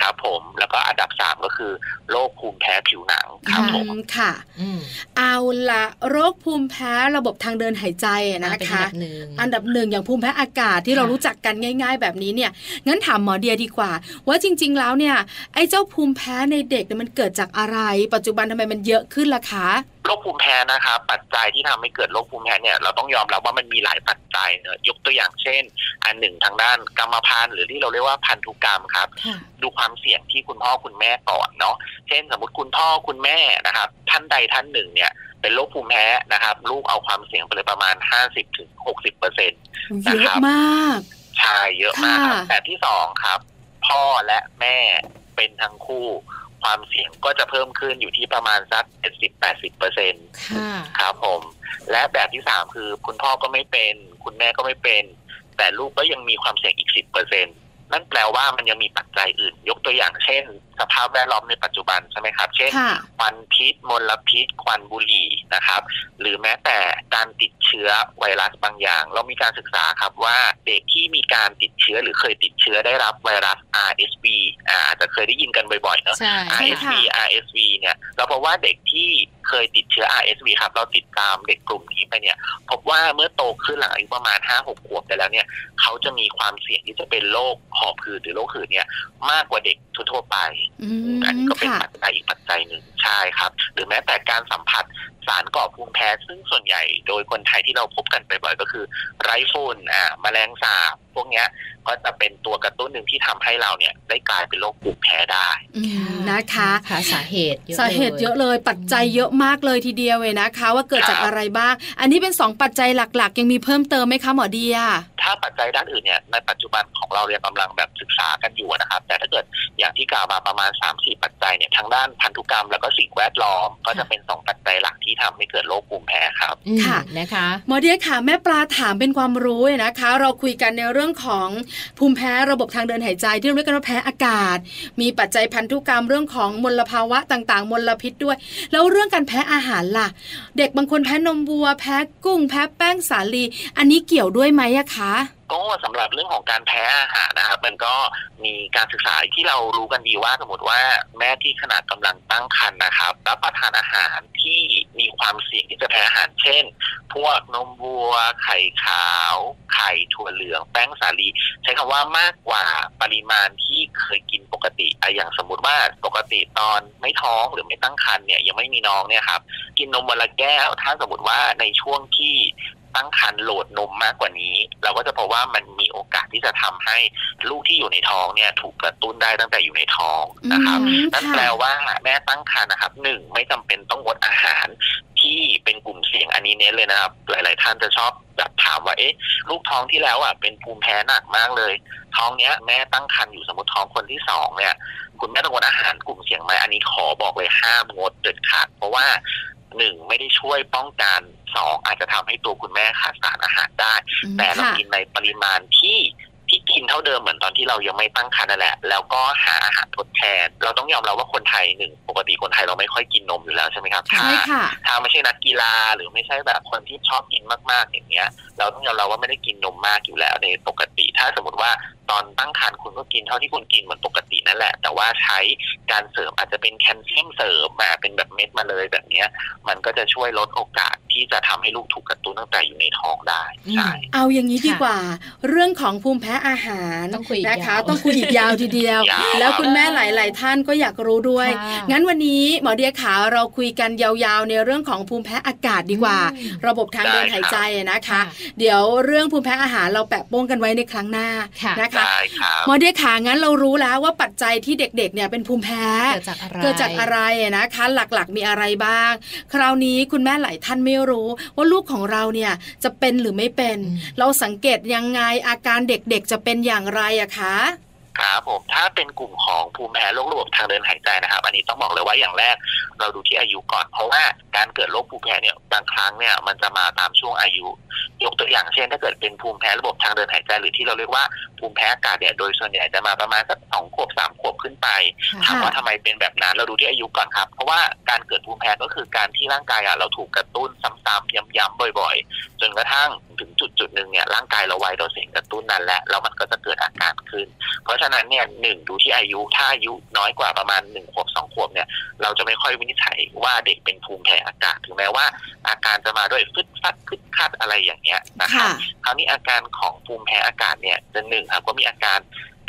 ครับผมแล้วก็อันดับสามก็คือโรคภูมิแพ้ผิวหนังครับผมอืมค่ะอืมเอาละโรคภูมิแพ้ระบบทางเดินหายใจอะอ่านะเป็นอันคะดับหนึ่งอันดับหนึ่งอย่างภูมิแพ้อากาศที่เราค่ะรู้จักกันง่าย ๆ แบบนี้เนี่ยงั้นถามหมอเดียดีกว่า ว่าจริง ๆ แล้วเนี่ยไอ้เจ้าภูมิแพ้ในเด็กเนี่ยมันเกิดจากอะไร ปัจจุบันทำไมมันเยอะขึ้นล่ะคะโรคภูมิแพ้นะครับปัจจัยที่ทำให้เกิดโรคภูมิแพ้เนี่ยเราต้องยอมรับว่ามันมีหลายปัจจัยเนอะยกตัวอย่างเช่น อันหนึ่งทางด้านกรรมพันธุ์หรือที่เราเรียกว่าพันธุกรรมครับค่ะดูความเสี่ยงที่คุณพ่อคุณแม่ก่อนเนาะเช่นสมมติคุณพ่อคุณแม่นะครับ ท่านใดท่านหนึ่งเนี่ยเป็นโรคภูมิแพ้นะครับ ลูกเอาความเสี่ยงไปเลยประมาณ50-60%ถึง60%เปอร์เซ็นเยอะมากใช่เยอะมากครับค่ะแบบที่สองครับ พ่อและแม่เป็นทั้งคู่ความเสี่ยงก็จะเพิ่มขึ้นอยู่ที่ประมาณสัก70-80%เปอร์เซ็นต์ค่ะครับผม และแบบที่สามคือคุณพ่อก็ไม่เป็น คุณแม่ก็ไม่เป็น แต่ลูกก็ยังมีความเสี่ยงอีกสิบเปอร์เซ็น นั่นแปลว่ามันยังมีปัจจัยอื่น ยกตัวอย่างเช่น สภาพแวดล้อมในปัจจุบันใช่ไหมครับ เช่นค่ะควันพิษมลพิษ ควันบุหรี่นะครับ หรือแม้แต่การติดเชื้อไวรัสบางอย่าง เรามีการศึกษาครับว่าเด็กที่มีการติดเชื้อหรือเคยติดเชื้อได้รับไวรัส RSV อ่าอาจจะเคยได้ยินกันบ่อยๆเนอะใช่ใช่ RSV ค่ะ RSV เนี่ยเราพบว่าเด็กที่ เคยติดเชื้อ RSV ครับ เราติดตามเด็กกลุ่มนี้ไปเนี่ย พบว่าเมื่อโตขึ้นหลังอายุประมาณ 5-6 ขวบไปแล้วเนี่ย เขาจะมีความเสี่ยงที่จะเป็นโรคหอบหืดหรือโรคหืดเนี่ย มากกว่าเด็กทั่วๆไปอืมอันนี้ก็เป็นค่ะปัจจัยอีกปัจจัยหนึ่งใช่ครับ หรือแม้แต่การสัมผัสสารก่อภูมิแพ้ ซึ่งส่วนใหญ่โดยคนไทยที่เราพบกันบ่อยๆก็คือ ไรฝุ่นอ่าแมลงสาบพวกเนี้ยก็จะเป็นตัวกระตุ้นหนึ่งที่ทำให้เราเนี่ยได้กลายเป็นโรคภูมิแพ้ได้อืมนะคะค่ะสาเหตุเยอะสาเหตุเยอะเลยปัจจัยเยอะมากเลยทีเดียวเลยนะคะ ว่าเกิดจากครับอะไรบ้าง อันนี้เป็นสองปัจจัยหลักๆ ยังมีเพิ่มเติมไหมคะหมอเดียถ้าปัจจัยด้านอื่นเนี่ยในปัจจุบันของเราเนี่ยกำลังแบบศึกษากันอยู่นะครับ แต่ถ้าเกิดอย่างที่กล่าวมาประมาณ 3-4 ปัจจัยเนี่ยทางด้านพันธุกรรมแล้วก็สิ่งแวดล้อมก็จะเป็นสองปัจจัยหลักที่ทำให้เกิดโรคภูมิแพ้ครับอืมค่ะนะคะหมอเดียค่ะแม่ปลาถามเป็นความรู้เนี่ยนะคะ เราคุยกันในเรื่องของภูมิแพ้ระบบทางเดินหายใจที่เราเรียกกันว่าแพ้อากาศ มีปัจจัยพันธุกรรมเรื่องของมลภาวะต่างๆ มลพิษด้วย แล้วเรื่องการแพ้อาหารล่ะ เด็กบางคนแพ้นมวัว แพ้กุ้ง แพ้แป้งสาลี อันนี้เกี่ยวด้วยไหมอะคะ ก็สำหรับเรื่องของการแพ้อาหารนะครับมันก็มีการศึกษาที่เรารู้กันดีว่าสมมติว่าแม่ที่ขนาดกำลังตั้งครรภ์นะครับรับประทานอาหารที่มีความเสี่ยงที่จะแพ้อาหารเช่น พวกนมวัว ไข่ขาว ไข่ถั่วเหลือง แป้งสาลี ใช้คำว่ามากกว่าปริมาณที่เคยกินปกติอะอย่างสมมติว่าปกติตอนไม่ท้องหรือไม่ตั้งครรภ์เนี่ยยังไม่มีน้องเนี่ยครับกินนมวันละแก้ว ถ้าสมมติว่าในช่วงที่ ตั้งครรภ์โหลดนมมากกว่านี้ เราก็จะพบว่ามันมีโอกาสที่จะทำให้ลูกที่อยู่ในท้องเนี่ยถูกกระตุ้นได้ตั้งแต่อยู่ในท้องนะครับอืมนั่นค่ะแปลว่าแม่ตั้งครรภ์นะครับหนึ่งไม่จำเป็นต้องงดอาหารที่เป็นกลุ่มเสี่ยงอันนี้เน้นเลยนะครับ หลาย ๆ ท่านจะชอบแบบถามว่าเอ๊ะลูกท้องที่แล้วอะเป็นภูมิแพ้หนักมากเลย ท้องเนี้ยแม่ตั้งครรภ์อยู่สมมติท้องคนที่สองเนี่ย คุณแม่ต้องงดอาหารกลุ่มเสี่ยงไหมอันนี้ขอบอกเลยห้ามงดเด็ดขาด เพราะว่าหนึ่งไม่ได้ช่วยป้องกัน สองอาจจะทำให้ตัวคุณแม่ขาดสารอาหารได้อืมแต่เราค่ะกินในปริมาณที่ ที่กินเท่าเดิมเหมือนตอนที่เรายังไม่ตั้งครรภ์นั่นแหละ แล้วก็หาอาหารทดแทน เราต้องยอมรับว่าคนไทยหนึ่งปกติคนไทยเราไม่ค่อยกินนมอยู่แล้วใช่ไหมครับใช่ถ้าค่ะถ้าไม่ใช่นักกีฬาหรือไม่ใช่แบบคนที่ชอบกินมากๆอย่างเงี้ย เราต้องยอมรับว่าไม่ได้กินนมมากอยู่แล้วในปกติ ถ้าสมมติว่าตอนตั้งครรภ์คุณก็กินเท่าที่คุณกินเหมือนปกตินั่นแหละ แต่ว่าใช้การเสริมอาจจะเป็นแคลเซียมเสริมมาเป็นแบบเม็ดมาเลยแบบเนี้ย มันก็จะช่วยลดโอกาสที่จะทำให้ลูกถูกกระตุ้นตั้งแต่อยู่ในท้องได้ใช่เอาอย่างนี้ดีกว่า เรื่องของภูมิแพ้อาหารต้องคุยอีกนะคะยาวต้องคุยอีกยาวทีเดียวยาวแล้วคุณแม่หลาย ๆ ท่านก็อยากรู้ด้วยค่ะงั้นวันนี้หมอเดียขาเราคุยกันยาวๆ ในเรื่องของภูมิแพ้อากาศดีกว่าอืมระบบทางเดินได้ครับหายใจอะนะคะค่ะเดี๋ยวเรื่องภูมิแพ้อาหารเราแปะโป้งกันไว้ในครั้งหน้าค่ะนะคะได้ครับหมอเดียขางั้นเรารู้แล้วว่าปัจจัยที่เด็ก ๆ เนี่ยเป็นภูมิแพ้เกิดจากอะไรเกิดจากอะไรอะนะคะ หลัก ๆ มีอะไรบ้าง คราวนี้คุณแม่หลายท่านไม่รู้ว่าลูกของเราเนี่ยจะเป็นหรือไม่เป็นอืมเราสังเกตยังไงอาการเด็กๆจะเป็นอย่างไรอะคะ ครับผมถ้าเป็นกลุ่มของภูมิแพ้โรคระบบทางเดินหายใจนะครับ อันนี้ต้องบอกเลยว่าอย่างแรก เราดูที่อายุก่อน เพราะว่าการเกิดโรคภูมิแพ้เนี่ยบางครั้งเนี่ยมันจะมาตามช่วงอายุ ยกตัวอย่างเช่น ถ้าเกิดเป็นภูมิแพ้ระบบทางเดินหายใจ หรือที่เราเรียกว่าภูมิแพ้อากาศเนี่ยโดยส่วนใหญ่จะมาประมาณสักสองขวบสามขวบขึ้นไปถามว่าทำไมเป็นแบบนั้นเราดูที่อายุก่อนครับ เพราะว่าการเกิดภูมิแพ้ก็คือการที่ร่างกายอะเราถูกกระตุ้นซ้ำๆย้ำๆบ่อย ๆ จนกระทั่งถึงจุดจุดหนึ่งเนี่ยร่างกายเราไวต่อสิ่งกระตุ้นนั้นแหละแล้วมันก็จะเกิดอาการขึ้น เพราะฉะนั้นเนี่ยหนึ่งดูที่อายุถ้าอายุน้อยกว่าประมาณหนึ่งขวบสองขวบเนี่ย เราจะไม่ค่อยวินิจฉัยว่าเด็กเป็นภูมิแพ้อากาศถึงแม้ว่า อาการจะมาด้วยฟึดฟัดคึดคัดอะไรอย่างเงี้ยนะครับค่ะคราวนี้อาการของภูมิแพ้อากาศเนี่ยจะหนึ่งครับก็มีอาการ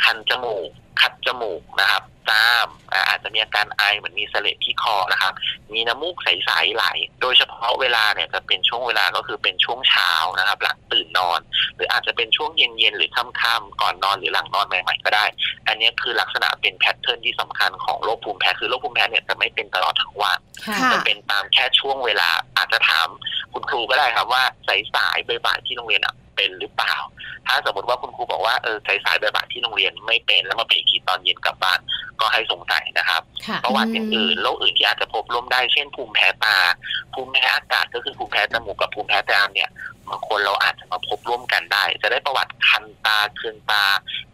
คันจมูกคัดจมูกนะครับจามอ่าอาจจะมีอาการไอเหมือนมีเสลดที่คอนะครับ มีน้ำมูกใสๆไหล โดยเฉพาะเวลาเนี่ยจะเป็นช่วงเวลาก็คือเป็นช่วงเช้านะครับ หลังตื่นนอน หรืออาจจะเป็นช่วงเย็นๆหรือค่ำๆก่อนนอนหรือหลังนอนใหม่ๆก็ได้ อันนี้คือลักษณะเป็นแพทเทิร์นที่สำคัญของโรคภูมิแพ้คือโรคภูมิแพ้เนี่ยจะไม่เป็นตลอดทั้งวันค่ะค่ะจะเป็นตามแค่ช่วงเวลาอาจจะถามคุณครูก็ได้ครับว่าสายๆบ่ายๆที่โรงเรียนอะ เป็นหรือเปล่า ถ้าสมมติว่าคุณครูบอกว่าเออสายๆบ่ายๆที่โรงเรียนไม่เป็นแล้วมาเป็นอีกทีตอนเย็นกลับบ้านก็ให้สงสัยนะครับค่ะประวัติอย่างอื่นโรคอื่นที่อาจจะพบร่วมได้เช่นภูมิแพ้ตา ภูมิแพ้อากาศก็คือภูมิแพ้จมูกกับภูมิแพ้จามเนี่ย บางคนเราอาจจะมาพบร่วมกันได้ จะได้ประวัติคันตาเคืองตา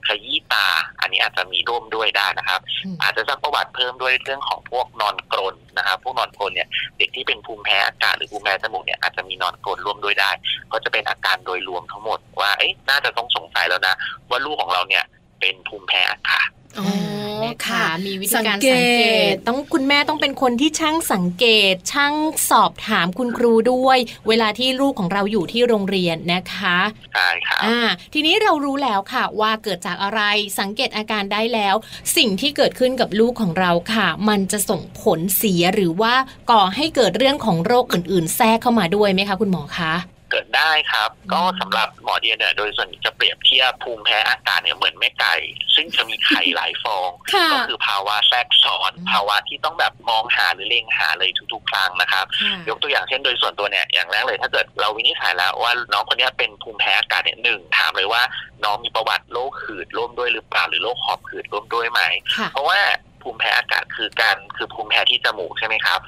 ขยี้ตา อันนี้อาจจะมีร่วมด้วยได้นะครับอืมอาจจะสร้างประวัติเพิ่มด้วยเรื่องของพวกนอนกรนนะครับพวกนอนกรนเนี่ยเด็กที่เป็นภูมิแพ้อากาศหรือภูมิแพ้จมูกเนี่ยอาจจะมีนอนกรนร่วมด้วยได้ ก็จะเป็นอาการโดยรวมทั้งหมดว่าเอ๊ะน่าจะต้องสงสัยแล้วนะ ว่าลูกของเราเนี่ย เป็นภูมิแพ้อากาศอ๋อนะคะค่ะ มีวิธีการสัสังงเกเกตตต้องคุณแม่ต้องเป็นคนที่ช่างสังเกต ช่างสอบถามคุณครูด้วย เวลาที่ลูกของเราอยู่ที่โรงเรียนนะคะใช่ครับอ่า ทีนี้เรารู้แล้วค่ะ ว่าเกิดจากอะไรสังเกตอาการได้แล้ว สิ่งที่เกิดขึ้นกับลูกของเราค่ะ มันจะส่งผลเสียหรือว่าก่อให้เกิดเรื่องของโรคอื่น ๆ แทรกเข้ามาด้วยไหมคะ คุณหมอคะเกิด ได้ครับ ก็สำหรับหมอเดียเนี่ยโดยส่วนใหญ่จะเปรียบเทียบภูมิแพ้อากาศเนี่ยเหมือนแม่ไก่ ซึ่งจะมีไข่หลายฟองค่ะก็คือภาวะแทรกซ้อนอืมภาวะที่ต้องแบบมองหาหรือเล็งหาเลยทุกๆ ครั้งนะครับ ยกตัวอย่างเช่นโดยส่วนตัวเนี่ยอย่างแรกเลยถ้าเกิดเราวินิจฉัยแล้วว่าน้องคนเนี้ยเป็นภูมิแพ้อากาศเนี่ยหนึ่งถามเลยว่าน้องมีประวัติโรคหืดร่วมด้วยหรือเปล่าหรือโรคหอบหืดร่วมด้วยไหมค่ะเพราะว่าภูมิแพ้อากาศคือการคือภูมิแพ้ที่จมูกใช่ไหมครับ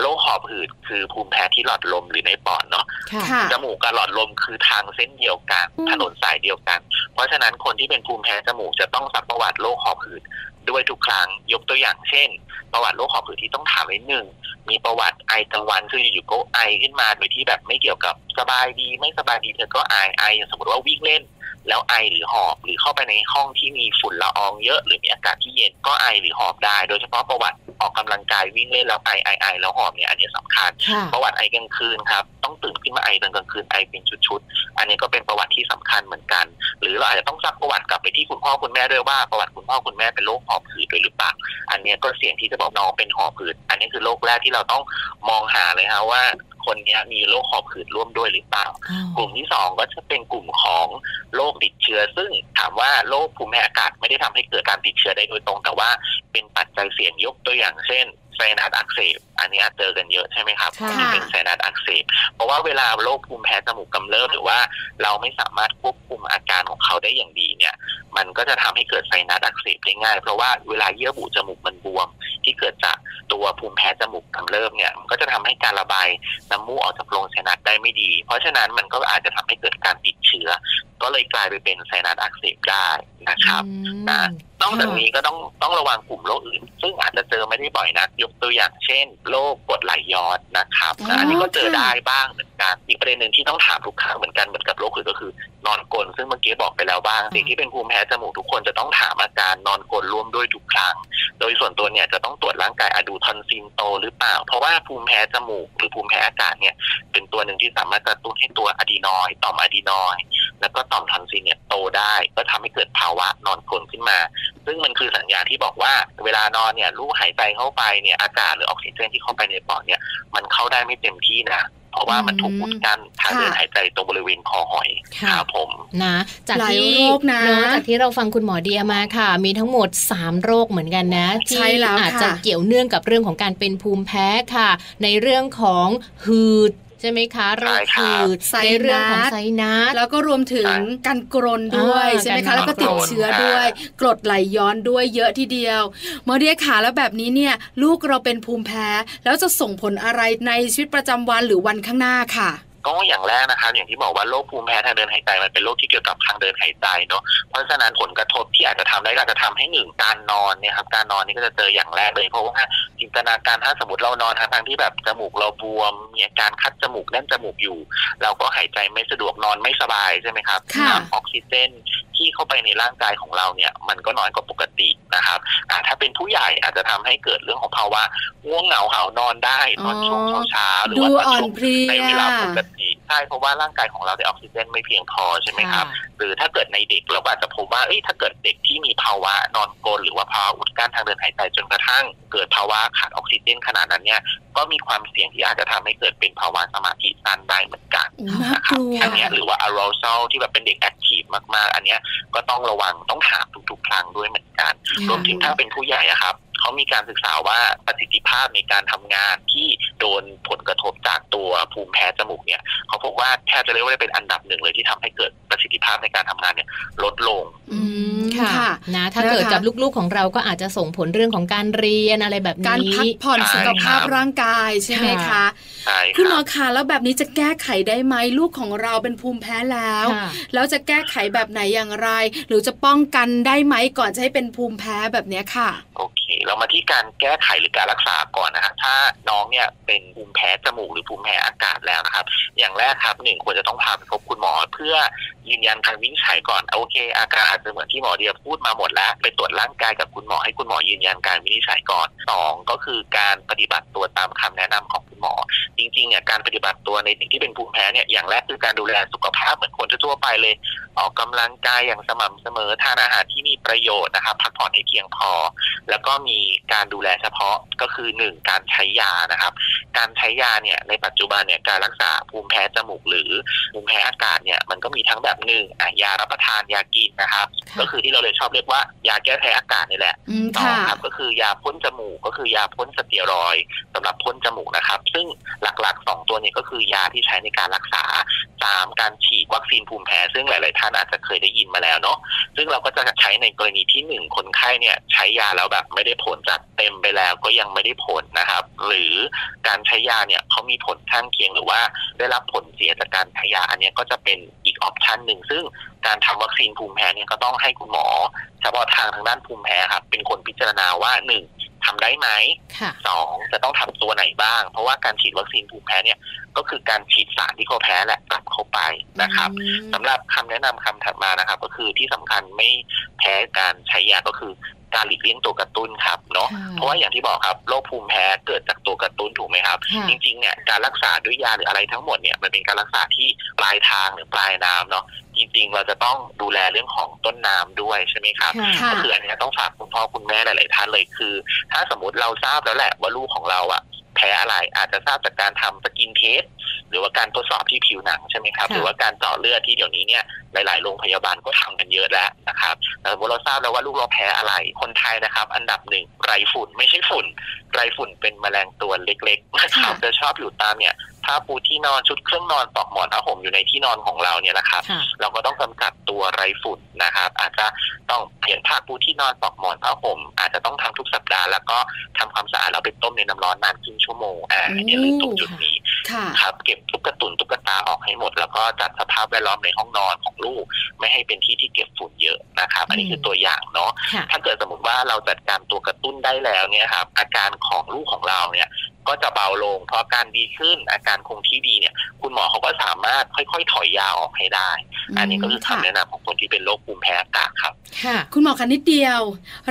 โรคหอบหืดคือภูมิแพ้ที่หลอดลมหรือในปอดเนาะค่ะค่ะจมูกกับหลอดลมคือทางเส้นเดียวกันอืมถนนสายเดียวกัน เพราะฉะนั้นคนที่เป็นภูมิแพ้จมูกจะต้องสักประวัติโรคหอบหืดด้วยทุกครั้งยกตัวอย่างเช่น ประวัติโรคหอบหืดที่ต้องถามไว้หนึ่งมีประวัติไอกลางวันคืออยู่ๆก็ไอขึ้นมาโดยที่แบบไม่เกี่ยวกับสบายดีไม่สบายดีเธอก็ไอไออย่างสมมติว่าวิ่งเล่น แล้วไอหรือหอบหรือเข้าไปในห้องที่มีฝุ่นละอองเยอะหรือมีอากาศที่เย็นก็ไอหรือหอบได้ โดยเฉพาะประวัติออกกำลังกายวิ่งเล่นแล้วไอไอไอแล้วหอบเนี่ยอันนี้สำคัญค่ะประวัติไอกลางคืนครับต้องตื่นขึ้นมาไอตอนกลางคืนไอเป็นชุดๆอันนี้ก็เป็นประวัติที่สำคัญเหมือนกัน หรือเราอาจจะต้องซักประวัติกลับไปที่คุณพ่อคุณแม่ด้วยว่าประวัติคุณพ่อคุณแม่เป็นโรคหอบหืดด้วยหรือเปล่าอันนี้ก็เสี่ยงที่จะบอกน้องเป็นหอบหืดอันนี้คือโรคแรกที่เราต้องมองหาเลยฮะว่าคนเนี้ยมีโรคหอบหืดร่วมด้วยหรือเปล่า กลุ่มที่สองก็จะเป็นกลุ่มของโรคติดเชื้อ ซึ่งถามว่าโรคภูมิแพ้อากาศไม่ได้ทำให้เกิดการติดเชื้อได้โดยตรง แต่ว่าเป็นปัจจัยเสี่ยงยกตัวอย่างเช่นไซนัสอักเสบอันนี้อาจเจอกันเยอะใช่ไหมครับค่ะที่เป็นไซนัสอักเสบเพราะว่าเวลาโรคภูมิแพ้จมูกกำเริบหรือว่าเราไม่สามารถควบคุมอาการของเขาได้อย่างดีเนี่ย มันก็จะทำให้เกิดไซนัสอักเสบได้ง่าย เพราะว่าเวลาเยื่อบุจมูกมันบวม ที่เกิดจากตัวภูมิแพ้จมูกกำเริบเนี่ยมันก็จะทำให้การระบายน้ำมูกออกจากโพรงไซนัสได้ไม่ดี เพราะฉะนั้นมันก็อาจจะทำให้เกิดการติดเชื้อก็ เลยกลายไปเป็นไซนัสอักเสบได้นะครับอืมนะนอกจากนี้ก็ต้องต้องระวังกลุ่มโรคอื่น ซึ่งอาจจะเจอไม่ได้บ่อยนักยกตัวอย่างเช่นโรคกรดไหลย้อนนะครับอ๋ออัอันนี้ก็เจอค่ะได้บ้างเหมือน กันอีกประเด็นหนึ่งที่ต้องถามทุกครั้งเหมือนกันเหมือนกับโรคอื่นก็คือ นอนกลนซึ่งเมื่อกี้บอกไปแล้วบ้างสิ่งที่เป็นภูมิแพ้จมูกทุกคนจะต้องถามอาการนอนกลนร่วมด้วยทุกครั้ง โดยส่วนตัวเนี่ยจะต้องตรวจร่างกายอะดูทอนซิลโตหรือเปล่า เพราะว่าภูมิแพ้จมูกหรือภูมิแพ้อากาศเนี่ยเป็นตัวหนึ่งที่สามารถกระตุ้นให้ตัวอะดีนอยด์ต่อมอะดีนอยด์แล้วก็ต่อมทอนซิลเนี่ยโตได้ก็ทำให้เกิดภาวะนอนกลนขึ้นมา ซึ่งมันคือสัญญาณที่บอกว่า เวลานอนเนี่ยลูกหายใจเข้าไปเนี่ยอากาศหรือออกซิเจนที่เข้าไปในปอดเนี่ยมันเข้าได้ไม่เต็มที่นะ เพราะว่ามันถูกอุดกั้นทางเดินหายใจตรงบริเวณคอหอยค่ะครับผมนะจากหลายที่โรคนะเอะจากที่เราฟังคุณหมอเดียมาค่ะ มีทั้งหมด 3 โรคเหมือนกันนะใช่ที่แล้วอาจจะค่ะเกี่ยวเนื่องกับเรื่องของการเป็นภูมิแพ้ค่ะ ในเรื่องของหืดใช่ไหมคะโรคใช่ครับหืดไซนัสในเรื่องของไซนัสแล้วก็รวมถึงใช่การกรนด้วยอ่าใช่ไหมกาคะรแล้วก็ติดเชื้อด้วย กรดไหลย้อนด้วยเยอะทีเดียวหมอเดียขาแล้วแบบนี้เนี่ย ลูกเราเป็นภูมิแพ้แล้วจะส่งผลอะไรในชีวิตประจำวันหรือวันข้างหน้าค่ะ ก็อย่างแรกนะครับ อย่างที่บอกว่าโรคภูมิแพ้ทางเดินหายใจมันเป็นโรคที่เกี่ยวกับทางเดินหายใจเนาะเพราะฉะนั้นผลกระทบที่อาจจะทำได้ก็อาจจะทำให้หนึ่งการนอนเนี่ยครับการนอนนี่ก็จะเจออย่างแรกเลยเพราะว่าจินตนาการถ้าสมมติเรานอนทางทางๆที่แบบจมูกเราบวมมีอาการคัดจมูกแน่นจมูกอยู่ เราก็หายใจไม่สะดวกนอนไม่สบายใช่ไหมครับค่ะน้ำออกซิเจนที่เข้าไปในร่างกายของเราเนี่ย มันก็น้อยกว่าปกตินะครับอ่าถ้าเป็นผู้ใหญ่อาจจะทำให้เกิดเรื่องของภาวะง่วงเหงาหาวนอนได้ตอนช่วงเช้าๆหรือดูว่าตอนอ่อนช่วงเพลียในเวลาปกติ ใช่เพราะว่าร่างกายของเราได้ออกซิเจนไม่เพียงพอใช่ไหมครับ หรือถ้าเกิดในเด็กเราก็อาจจะพบว่าเอ้ยถ้าเกิดเด็กที่มีภาวะนอนกรนหรือว่าภาวะอุดกั้นทางเดินหายใจจนกระทั่ง เกิดภาวะขาดออกซิเจนขนาดนั้นเนี่ยก็มีความเสี่ยงที่อาจจะทำให้เกิดเป็นภาวะสมาธิสั้นได้เหมือนกันโอ้น่ากลัวอันเนี้ยหรือว่า arousal ที่แบบเป็นเด็กแอคทีฟมากๆ อันเนี้ยก็ต้องระวังต้องถามทุกๆ ครั้งด้วยเหมือนกัน รวมถึงถ้าเป็นผู้ใหญ่อะครับ เขามีการศึกษาว่าประสิทธิภาพในการทำงานที่โดนผลกระทบจากตัวภูมิแพ้จมูกเนี่ยเขาพบว่าแทบจะเรียกว่าเป็นอันดับหนึ่งเลยที่ทำให้เกิดประสิทธิภาพในการทำงานเนี่ยลดลงอืมค่ะค่ะนะถ้านะคะเกิดกับลูกๆของเราก็อาจจะส่งผลเรื่องของการเรียนอะไรแบบนี้การพักผ่อนใช่สุขภาพครับร่างกายใช่ไหมคะค่ะใช่คคุณหมรัอบคะแล้วแบบนี้จะแก้ไขได้ไหมลูกของเราเป็นภูมิแพ้แล้วค่ะแล้วจะแก้ไขแบบไหนอย่างไร หรือจะป้องกันได้ไหมก่อนจะให้เป็นภูมิแพ้แบบเนี้ยค่ะ โอเค เรามาที่การแก้ไขหรือการรักษาก่อนนะครับถ้าน้องเนี่ยเป็นภูมิแพ้จมูกหรือภูมิแพ้อากาศแล้วนะครับ อย่างแรกครับหนึ่งควรจะต้องพาไปพบคุณหมอ เพื่อยืนยันการวินิจฉัยก่อนโอเค อาการอาจจะเหมือนที่หมอเดียพูดมาหมดแล้ว ไปตรวจร่างกายกับคุณหมอให้คุณหมอยืนยันการวินิจฉัยก่อนสองก็คือการปฏิบัติตัวตามคำแนะนำของคุณหมอ จริงๆเนี่ยการปฏิบัติตัวในสิ่งที่เป็นภูมิแพ้เนี่ยอย่างแรกคือการดูแลสุขภาพเหมือนคนทั่วไปเลย ออกกำลังกายอย่างสม่ำเสมอทานอาหารที่มีประโยชน์นะครับพักผ่อนให้เพียงพอ แล้วก็มการดูแลเฉพาะก็คือหนึ่งการใช้ยานะครับ การใช้ยาเนี่ยในปัจจุบันเนี่ยการรักษาภูมิแพ้จมูกหรือภูมิแพ้อากาศเนี่ยมันก็มีทั้งแบบหนึ่งอะยารับประทานยากินนะครับค่ะก็คือที่เราเลยชอบเรียกว่ายาแก้แพ้อากาศนี่แหละอืมสองค่ะครับก็คือยาพ่นจมูกก็คือยาพ่นสเตียรอยด์สำหรับพ่นจมูกนะครับ ซึ่งหลักๆสองตัวนี้ก็คือยาที่ใช้ในการรักษาสามการฉีดวัคซีนภูมิแพ้ ซึ่งหลาย ๆ ท่านอาจจะเคยได้ยินมาแล้วเนาะซึ่งเราก็จะใช้ในกรณีที่หนึ่งคนไข้เนี่ยใช้ยาแล้วแบบไม่ได้ผลจัดเต็มไปแล้วก็ยังไม่ได้ผลนะครับ หรือการใช้ยาเนี่ยเขามีผลข้างเคียงหรือว่าได้รับผลเสียจากการใช้ยา อันเนี้ยก็จะเป็นอีกออปชันหนึ่งซึ่งการทำวัคซีนภูมิแพ้เนี่ยก็ต้องให้คุณหมอเฉพาะทางทางด้านภูมิแพ้ครับเป็นคนพิจารณาว่าหนึ่งทำได้ไหมค่ะสองจะต้องทำตัวไหนบ้าง เพราะว่าการฉีดวัคซีนภูมิแพ้เนี่ยก็คือการฉีดสารที่เขาแพ้แหละกลับเข้าไปนะครับอืมสำหรับคำแนะนำคำถัดมานะครับ ก็คือที่สำคัญไม่แพ้การใช้ยาก็คือการหลีกเลี่ยงตัวกระตุ้นครับเนาะค่ะเพราะว่าอย่างที่บอกครับโรคภูมิแพ้เกิดจากตัวกระตุ้นถูกไหมครับค่ะจริงๆเนี่ยการรักษาด้วยยาหรืออะไรทั้งหมดเนี่ยมันเป็นการรักษาที่ปลายทางหรือปลายน้ำเนาะจริงๆ เราจะต้องดูแลเรื่องของต้นน้ำด้วยใช่ไหมครับค่ะค่ะก็คืออันเนี้ยต้องฝากคุณพ่อคุณแม่หลาย ๆ ท่านเลยคือ ถ้าสมมติเราทราบแล้วแหละว่าลูกของเราอะ แพ้อะไรอาจจะทราบจากการทำสกินเทสหรือว่าการทดสอบที่ผิวหนังใช่ไหมครับค่ะหรือว่าการเจาะเลือดที่เดี๋ยวนี้เนี่ยหลาย ๆ โรงพยาบาลก็ทำกันเยอะแล้วนะครับแต่สมมติเราทราบแล้วว่าลูกเราแพ้อะไร คนไทยนะครับ อันดับหนึ่งไรฝุ่นไม่ใช่ฝุ่นไรฝุ่นเป็นแมลงตัวเล็กๆนะครับค่ะจะชอบอยู่ตามเนี่ยผ้าปูที่นอนชุดเครื่องนอนปลอกหมอนผ้าห่มอยู่ในที่นอนของเราเนี่ยนะครับค่ะเราก็ต้องกำจัดตัวไรฝุ่นนะครับ อาจจะต้องเปลี่ยนผ้าปูที่นอนปลอกหมอนผ้าห่มอาจจะต้องทำทุกสัปดาห์แล้วก็ทำความสะอาดแล้วไปต้มในน้ำร้อนนานครึ่งชั่วโมงอ่าอย่าลืมตรงจุดนี้ ค่ะครับ เก็บตุ๊กตุนตุ๊กตาออกให้หมด แล้วก็จัดสภาพแวดล้อมในห้องนอนของลูก ไม่ให้เป็นที่ที่เก็บฝุ่นเยอะนะครับ อันนี้คือตัวอย่างเนาะค่ะถ้าเกิดสมมติว่าเราจัดการตัวกระตุ้นได้แล้วเนี่ยครับอาการของลูกของเราเนี่ยก็จะเบาลงพออาการดีขึ้นอาการคงที่ดีเนี่ย คุณหมอเขาก็สามารถค่อยๆ ถอยยาออกให้ได้ อันนี้ก็คือคำแนะนำของคนที่เป็นโรคภูมิแพ้อากาศครับ ค่ะ คุณหมอคะนิดเดียว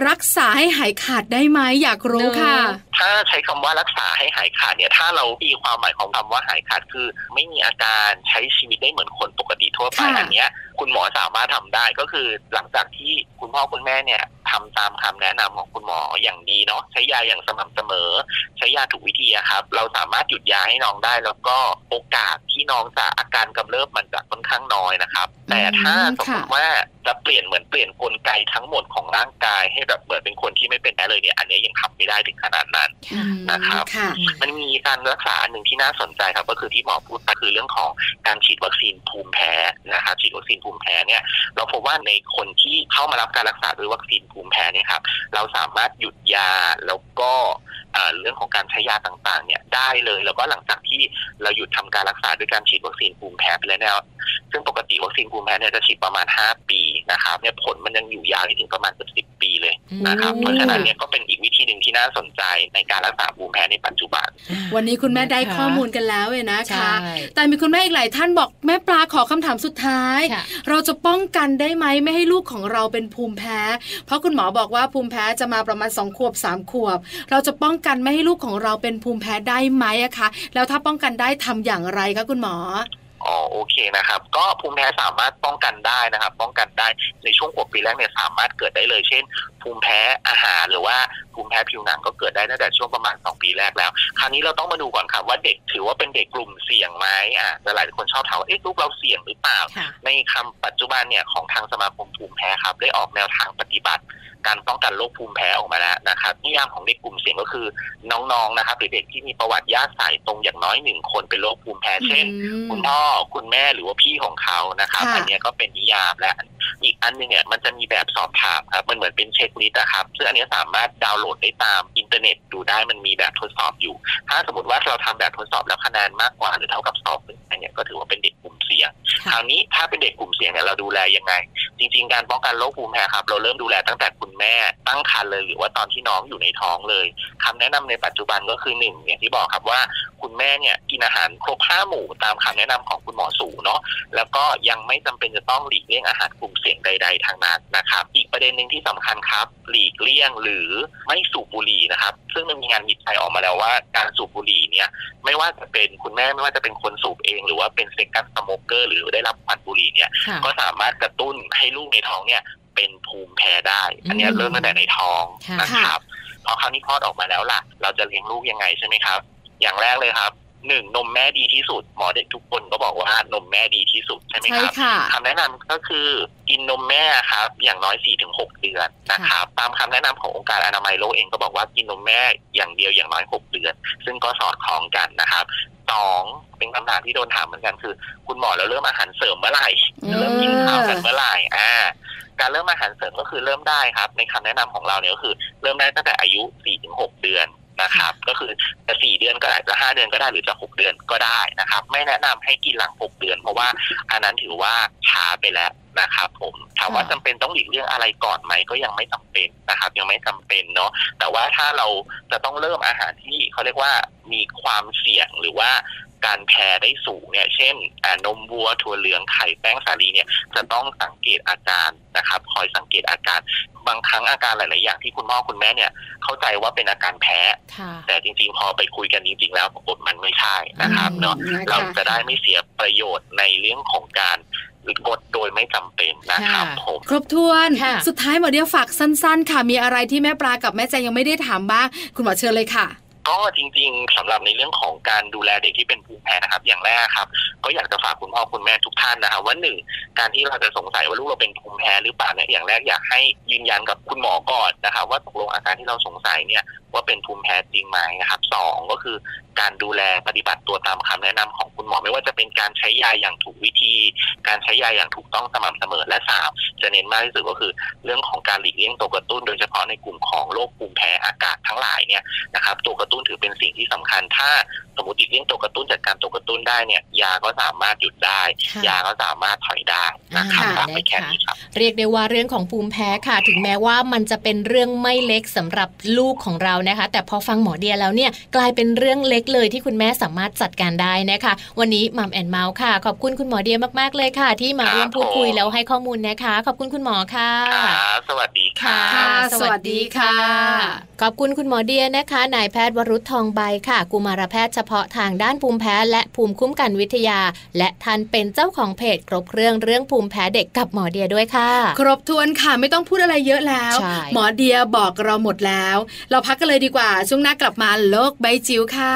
รักษาให้หายขาดได้ไหมอยากรู้ค่ะ ถ้าใช้คำว่ารักษาให้หายขาดเนี่ย ถ้าเราตีความหมายของคำว่าหายขาดคือ ไม่มีอาการใช้ชีวิตได้เหมือนคนปกติทั่วไปค่ะอันเนี้ย คุณหมอสามารถทำได้ก็คือหลังจากที่คุณพ่อคุณแม่เนี่ย ทำตามคำแนะนำของคุณหมออย่างดีเนาะใช้ยาอย่างสม่ำเสมอ ใช้ยาถูกวิธีอะครับ เราสามารถหยุดยาให้น้องได้ แล้วก็โอกาสที่น้องจะอาการกำเริบมันจะค่อนข้างน้อยนะครับ แต่ถ้าสมมติว่าจะเปลี่ยนเหมือนเปลี่ยนกลไกทั้งหมดของร่างกาย ให้แบบเหมือนเป็นคนที่ไม่เป็นแพ้เลยเนี่ยอันเนี้ยยังทำไม่ได้ถึงขนาดนั้นอืมนะครับค่ะมันมีการรักษาอันหนึ่งที่น่าสนใจครับ ก็คือที่หมอพูดไปคือเรื่องของการฉีดวัคซีนภูมิแพ้นะครับฉีดวัคซีนภูมิแพ้เนี่ยเราพบว่าในคนที่เข้ามารับการรักษาด้วยวัคซีนภูมิแพ้เนี่ยครับเราสามารถหยุดยาแล้วก็เรื่องของการใช้ยาต่างๆ เนี่ยได้เลย แล้วก็หลังจากที่เราหยุดทำการรักษาด้วยการฉีดวัคซีนภูมิแพ้ไปแล้วเนี่ยซึ่งปกติวัคซีนภูมิแพ้เนี่ยจะฉีดประมาณ 5 ปีนะครับเนี่ยผลมันยังอยู่ยาวถึงประมาณเกือบสิบปีเลยนะครับอืมเพราะฉะนั้นเนี่ยก็เป็นอีกวิธีหนึ่งที่น่าสนใจในการรักษาภูมิแพ้ในปัจจุบัน วันนี้คุณแม่ได้นะคะข้อมูลกันแล้วเลยนะใช่คะ แต่มีคุณแม่อีกหลายท่านบอกแม่ปลาขอคำถามสุดท้ายค่ะเราจะป้องกันได้ไหมไม่ให้ลูกของเราเป็นภูมิแพ้ เพราะคุณหมอบอกว่าภูมิแพ้จะมาประมาณสองขวบสามขวบ เราจะป้องกันไม่ให้ลูกของเราเป็นภูมิแพ้ได้ไหมอะคะแล้วถ้าป้องกันได้ทำอย่างไรคะคุณหมอ อ๋อโอเคนะครับ ก็ภูมิแพ้สามารถป้องกันได้นะครับ ป้องกันได้ในช่วงขวบปีแรกเนี่ยสามารถเกิดได้เลยเช่น ภูมิแพ้อาหารหรือว่าภูมิแพ้ผิวหนังก็เกิดได้ตั้งแต่ช่วงประมาณ 2 ปีแรกแล้ว คราวนี้เราต้องมาดูก่อนครับว่าเด็กถือว่าเป็นเด็กกลุ่มเสี่ยงไหมอะแต่หลายคนชอบถามว่าเอ๊ะลูกเราเสี่ยงหรือเปล่าค่ะในคำปัจจุบันเนี่ยของทางสมาคมภูมิแพ้ครับได้ออกแนวทางปฏิบัติ การป้องกันโรคภูมิแพ้ออกมาแล้วนะครับนิยามของเด็กกลุ่มเสี่ยงก็คือน้องๆนะครับหรือเด็กที่มีประวัติญาติสายตรงอย่างน้อยหนึ่งคนเป็นโรคภูมิแพ้เช่นอืมคุณพ่อคุณแม่หรือว่าพี่ของเขานะครับค่ะอันเนี้ยก็เป็นนิยามและอี กอันหนึงเนี่ยมันจะมีแบบสอบถามครับมันเหมือนเป็นเช็คลิสต์นะครับซึ่งอันเนี้ยสามารถดาวน์โหลดได้ตามอินเทอร์เน็ตดูได้มันมีแบบทดสอบอยู่ ถ้าสมมติว่าเราทำแบบทดสอบแล้วคะแนนมากกว่าหรือเท่ากับสอบขึ้นไปเนี่ยก็ถือว่าเป็นเด็กกลุ่มเสี่ยงค่ะคราวนี้ถ้าเป็นเด็กกลุ่มเสี่ยงเนี่ยเราดูแลยังไง จริง ๆ การป้องกันโรคภูมิแพ้ครับเราเริ่มดูแลตั้งแต่คุณแม่ตั้งครรภ์เลยหรือว่าตอนที่น้องอยู่ในท้องเลยคำแนะนำในปัจจุบันก็คือหนึ่งอย่างที่บอกครับว่าคุณแม่เนี่ยกินอาหารครบห้าหมู่ตามคำแนะนำของคุณหมอสูเนาะแล้วก็ยังไม่จำเป็นจะต้องหลีกเลี่ยงอาหารกลุ่มเสี่ยงใด ๆทางนั้นนะครับ อีกประเด็นหนึ่งที่สำคัญครับ หลีกเลี่ยงหรือไม่สูบบุหรี่นะครับ ซึ่งมันมีงานวิจัยออกมาแล้วว่าการสูบบุหรี่เนี่ยไม่ว่าจะเป็นคุณแม่ไม่ว่าจะเป็นคนสูบเอง หรือว่าเป็นเซ็กันสโมเกอร์หรือได้รับควันบุหรี่เนี่ยค่ะก็สามารถกระตุ้นให้ลูกในท้องเนี่ยเป็นภูมิแพ้ได้ อันเนี้ยอืมเริ่มตั้งแต่ในท้องค่ะนะครับพอคราวนี้คลอดออกมาแล้วล่ะ เราจะเลี้ยงลูกยังไงใช่ไหมครับ อย่างแรกเลยครับ หนึ่งนมแม่ดีที่สุด หมอเด็กทุกคนก็บอกว่านมแม่ดีที่สุดใช่ไหมใช่ครับค่ะคำแนะนำก็คือกินนมแม่ครับอย่างน้อย4-6เดือนนะครับตามคำแนะนำขององค์การอนามัยโลกเองก็บอกว่ากินนมแม่อย่างเดียวอย่างน้อย6เดือน ซึ่งก็สอดคล้องกันนะครับสองเป็นคำถามที่โดนถามเหมือนกันคือ คุณหมอแล้วเริ่มอาหารเสริมเมื่อไหร่อืมเริ่มกินข้าวกันเมื่อไหร่อ่าการเริ่มอาหารเสริมก็คือเริ่มได้ครับ ในคำแนะนำของเราเนี่ยก็คือ เริ่มได้ตั้งแต่อายุ4-6 เดือน นะครับ ก็คือจะ4เดือนก็ได้จะ5เดือนก็ได้หรือจะ6เดือนก็ได้นะครับ ไม่แนะนำให้กินหลัง6เดือน เพราะว่าอันนั้นถือว่าช้าไปแล้ว นะครับผมถามว่าจำเป็นต้องหลีกเลี่ยงอะไรก่อนไหมก็ยังไม่จำเป็นนะครับ ยังไม่จำเป็นเนาะแต่ว่าถ้าเราจะต้องเริ่มอาหารที่เขาเรียกว่ามีความเสี่ยงหรือว่าการแพ้ได้สูงเนี่ยเช่นอ่านมวัวถั่วเหลืองไข่แป้งสาลีเนี่ยจะต้องสังเกตอาการนะครับ คอยสังเกตอาการ บางครั้งอาการหลาย ๆ อย่างที่คุณพ่อคุณแม่เนี่ยเข้าใจว่าเป็นอาการแพ้ค่ะแต่จริง ๆ พอไปคุยกันจริง ๆ แล้วปรากฏมันไม่ใช่นะครับเนาะนะคะเราจะได้ไม่เสียประโยชน์ในเรื่องของการ งดโดยไม่จำเป็นนะครับค่ะผมครบถ้วนค่ะสุดท้ายหมอเดียวฝากสั้น ๆ ค่ะ มีอะไรที่แม่ปลากับแม่แจงยังไม่ได้ถามบ้างคุณหมอเชิญเลยค่ะ ก็จริงๆสำหรับในเรื่องของการดูแลเด็กที่เป็นภูมิแพ้นะครับ อย่างแรกครับ ก็อยากจะฝากคุณพ่อคุณแม่ทุกท่านนะครับว่าหนึ่งการที่เราจะสงสัยว่าลูกเราเป็นภูมิแพ้หรือเปล่าเนี่ยอย่างแรกอยากให้ยืนยันกับคุณหมอก่อนนะครับว่าตกลงอาการที่เราสงสัยเนี่ยว่าเป็นภูมิแพ้จริงไหมนะครับสองก็คือการดูแลปฏิบัติตัวตามคำแนะนำของคุณหมอไม่ว่าจะเป็นการใช้ยาอย่างถูกวิธี การใช้ยาอย่างถูกต้องสม่ำเสมอและสามจะเน้นมากที่สุดก็คือ เรื่องของการหลีกเลี่ยงตัวกระตุ้น โดยเฉพาะในกลุ่มของโรคภูมิแพ้อากาศทั้งหลายเนี่ยนะครับตัวกระตุ้นถือเป็นสิ่งที่สำคัญ ถ้าสมมติหลีกเลี่ยงตัวกระตุ้นจัดการตัวกระตุ้นได้เนี่ย ยาก็สามารถหยุดได้ค่ะยาก็สามารถถอยได้นะครับอ่าฝากไปแค่นี้ครับเรียกได้ว่าเรื่องของภูมิแพ้ค่ะ ถึงแม้ว่ามันจะเป็นเรื่องไม่เล็กสำหรับลูกของเรานะคะ แต่พอฟังหมอเดียแล้วเนี่ยกลายเป็นเรื่องเล็กเลยที่คุณแม่สามารถจัดการได้นะคะ วันนี้มัมแอนเมาส์ค่ะ ขอบคุณคุณหมอเดียมากๆเลยค่ะ ที่มาร่วมพูดคุยแล้วให้ข้อมูลนะคะ ขอบคุณคุณหมอค่ะครับสวัสดีครับค่ะ สวัสดีค่ะ ขอบคุณคุณหมอเดียนะคะนายแพทย์วรุษทองใบค่ะ กุมารแพทย์เฉพาะทางด้านภูมิแพ้ และภูมิคุ้มกันวิทยา และท่านเป็นเจ้าของเพจครบเครื่องเรื่องภูมิแพ้เด็กกับหมอเดียด้วยค่ะ ครบถ้วนค่ะไม่ต้องพูดอะไรเยอะแล้วใช่หมอเดียบอกเราหมดแล้ว เราพักกันเลยดีกว่าช่วงหน้ากลับมาโลกใบจิ๋วค่ะ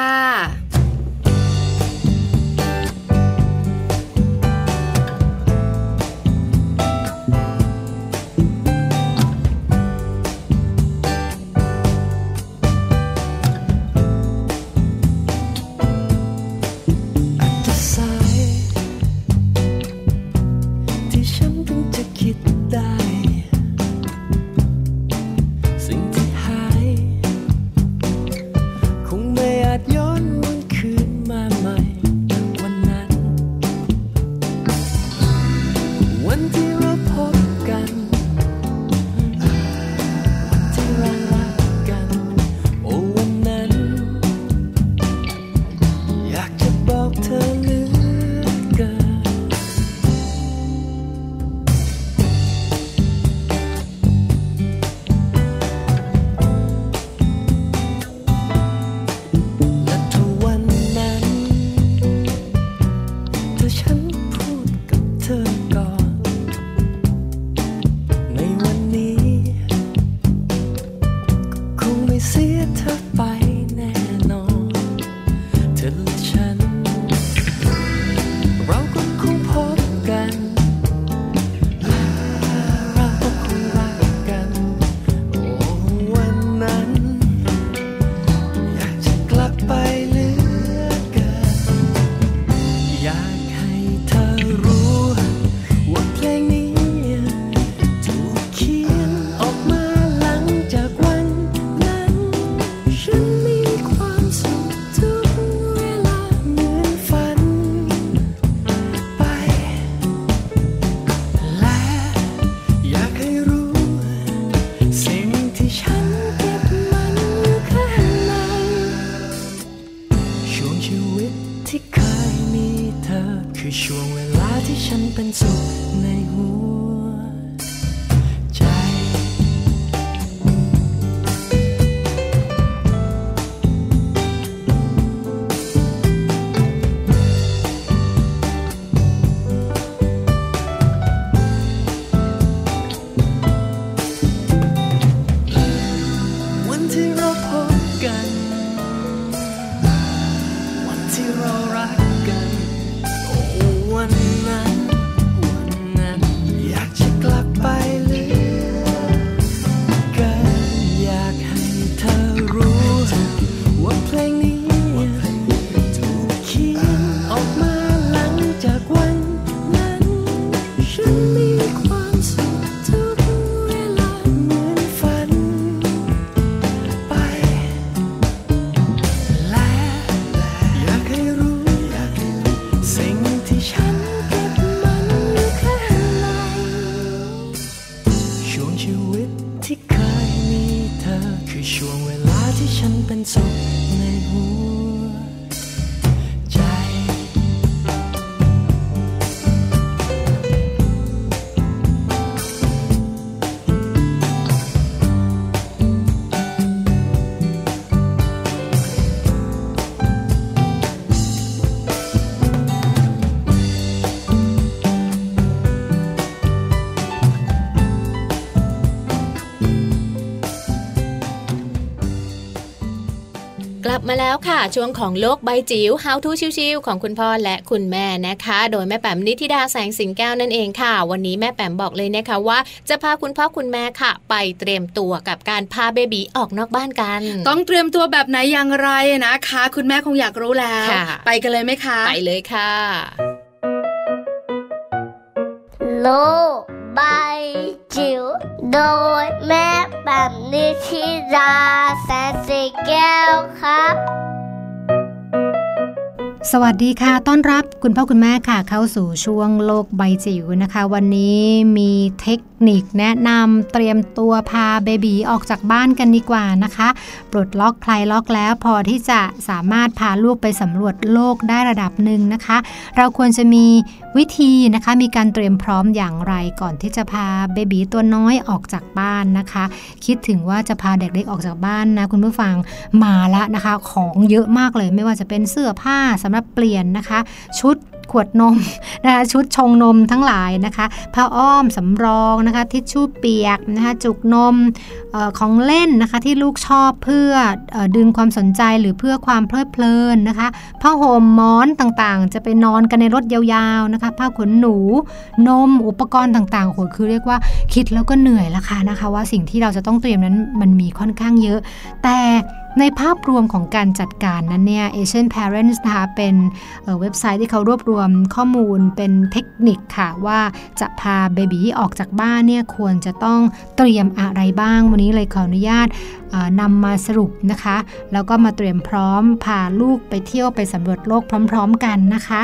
คือช่วงเวลาที่ฉันเป็นสุขในหัว มาแล้วค่ะ ช่วงของโลกใบจิ๋ว How to ชิวๆของคุณพ่อและคุณแม่นะคะ โดยแม่แปมนิธิดาแสงสิงแก้วนั่นเองค่ะ วันนี้แม่แปมบอกเลยนะคะว่า จะพาคุณพ่อคุณแม่ค่ะ ไปเตรียมตัวกับการพาเบบีออกนอกบ้านกัน ต้องเตรียมตัวแบบไหนอย่างไรนะคะ คุณแม่คงอยากรู้แล้วค่ะไปกันเลยไหมคะ ไปเลยค่ะ โลก ใบจิ๋วโดยแม่แบบนิชิราแสนสีแก้วครับ สวัสดีค่ะ ต้อนรับคุณพ่อคุณแม่ค่ะ เข้าสู่ช่วงโลกใบจิ๋วนะคะ วันนี้มีเทคนิคแนะนำเตรียมตัวพาเบบีออกจากบ้านกันดีกว่านะคะปลดล็อกคลายล็อกแล้ว พอที่จะสามารถพาลูกไปสำรวจโลกได้ระดับหนึ่งนะคะ เราควรจะมีวิธีนะคะ มีการเตรียมพร้อมอย่างไรก่อนที่จะพาเบบีตัวน้อยออกจากบ้านนะคะ คิดถึงว่าจะพาเด็กเล็กออกจากบ้านนะคุณผู้ฟังมาละนะคะ ของเยอะมากเลยไม่ว่าจะเป็นเสื้อผ้าสำหรับเปลี่ยนนะคะ ชุดขวดนมนะคะชุดชงนมทั้งหลายนะคะผ้าอ้อมสำรองนะคะทิชชู่เปียกนะคะจุกนมออของเล่นนะคะที่ลูกชอบเพื่ออดึงความสนใจหรือเพื่อความเพลิดเพลินนะคะผ้าห่มหมอนต่างๆ จะไปนอนกันในรถยาวๆนะคะผ้าขนหนูนมอุปกรณ์ต่างๆโหคือเรียกว่าคิดแล้วก็เหนื่อยละค่ะนะคะ ว่าสิ่งที่เราจะต้องเตรียมนั้นมันมีค่อนข้างเยอะ แต่ในภาพรวมของการจัดการนั้นเนี่ย Asian Parents นะคะเป็นเเว็บไซต์ที่เขารวบรวมข้อมูลเป็นเทคนิคค่ะ ว่าจะพาเบบีออกจากบ้านเนี่ยควรจะต้องเตรียมอะไรบ้าง วันนี้เลยขออนุญาต นำมาสรุปนะคะ แล้วก็มาเตรียมพร้อมพาลูกไปเที่ยวไปสำรวจโลกพร้อม ๆ กันนะคะ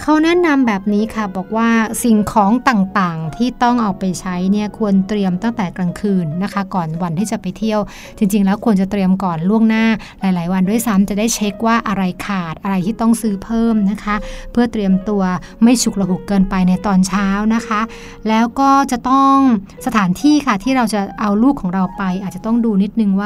เขาแนะนำแบบนี้ค่ะบอกว่าสิ่งของต่างๆที่ต้องเอาไปใช้เนี่ยควรเตรียมตั้งแต่กลางคืนนะคะ ก่อนวันที่จะไปเที่ยว จริง ๆ แล้วควรจะเตรียมก่อนล่วงหน้าหลาย ๆ วันด้วยซ้ำจะได้เช็คว่าอะไรขาดอะไรที่ต้องซื้อเพิ่มนะคะ เพื่อเตรียมตัวไม่ฉุกระหุกเกินไปในตอนเช้านะคะ แล้วก็จะต้องสถานที่ค่ะที่เราจะเอาลูกของเราไป อาจจะต้องดูนิดนึงว่า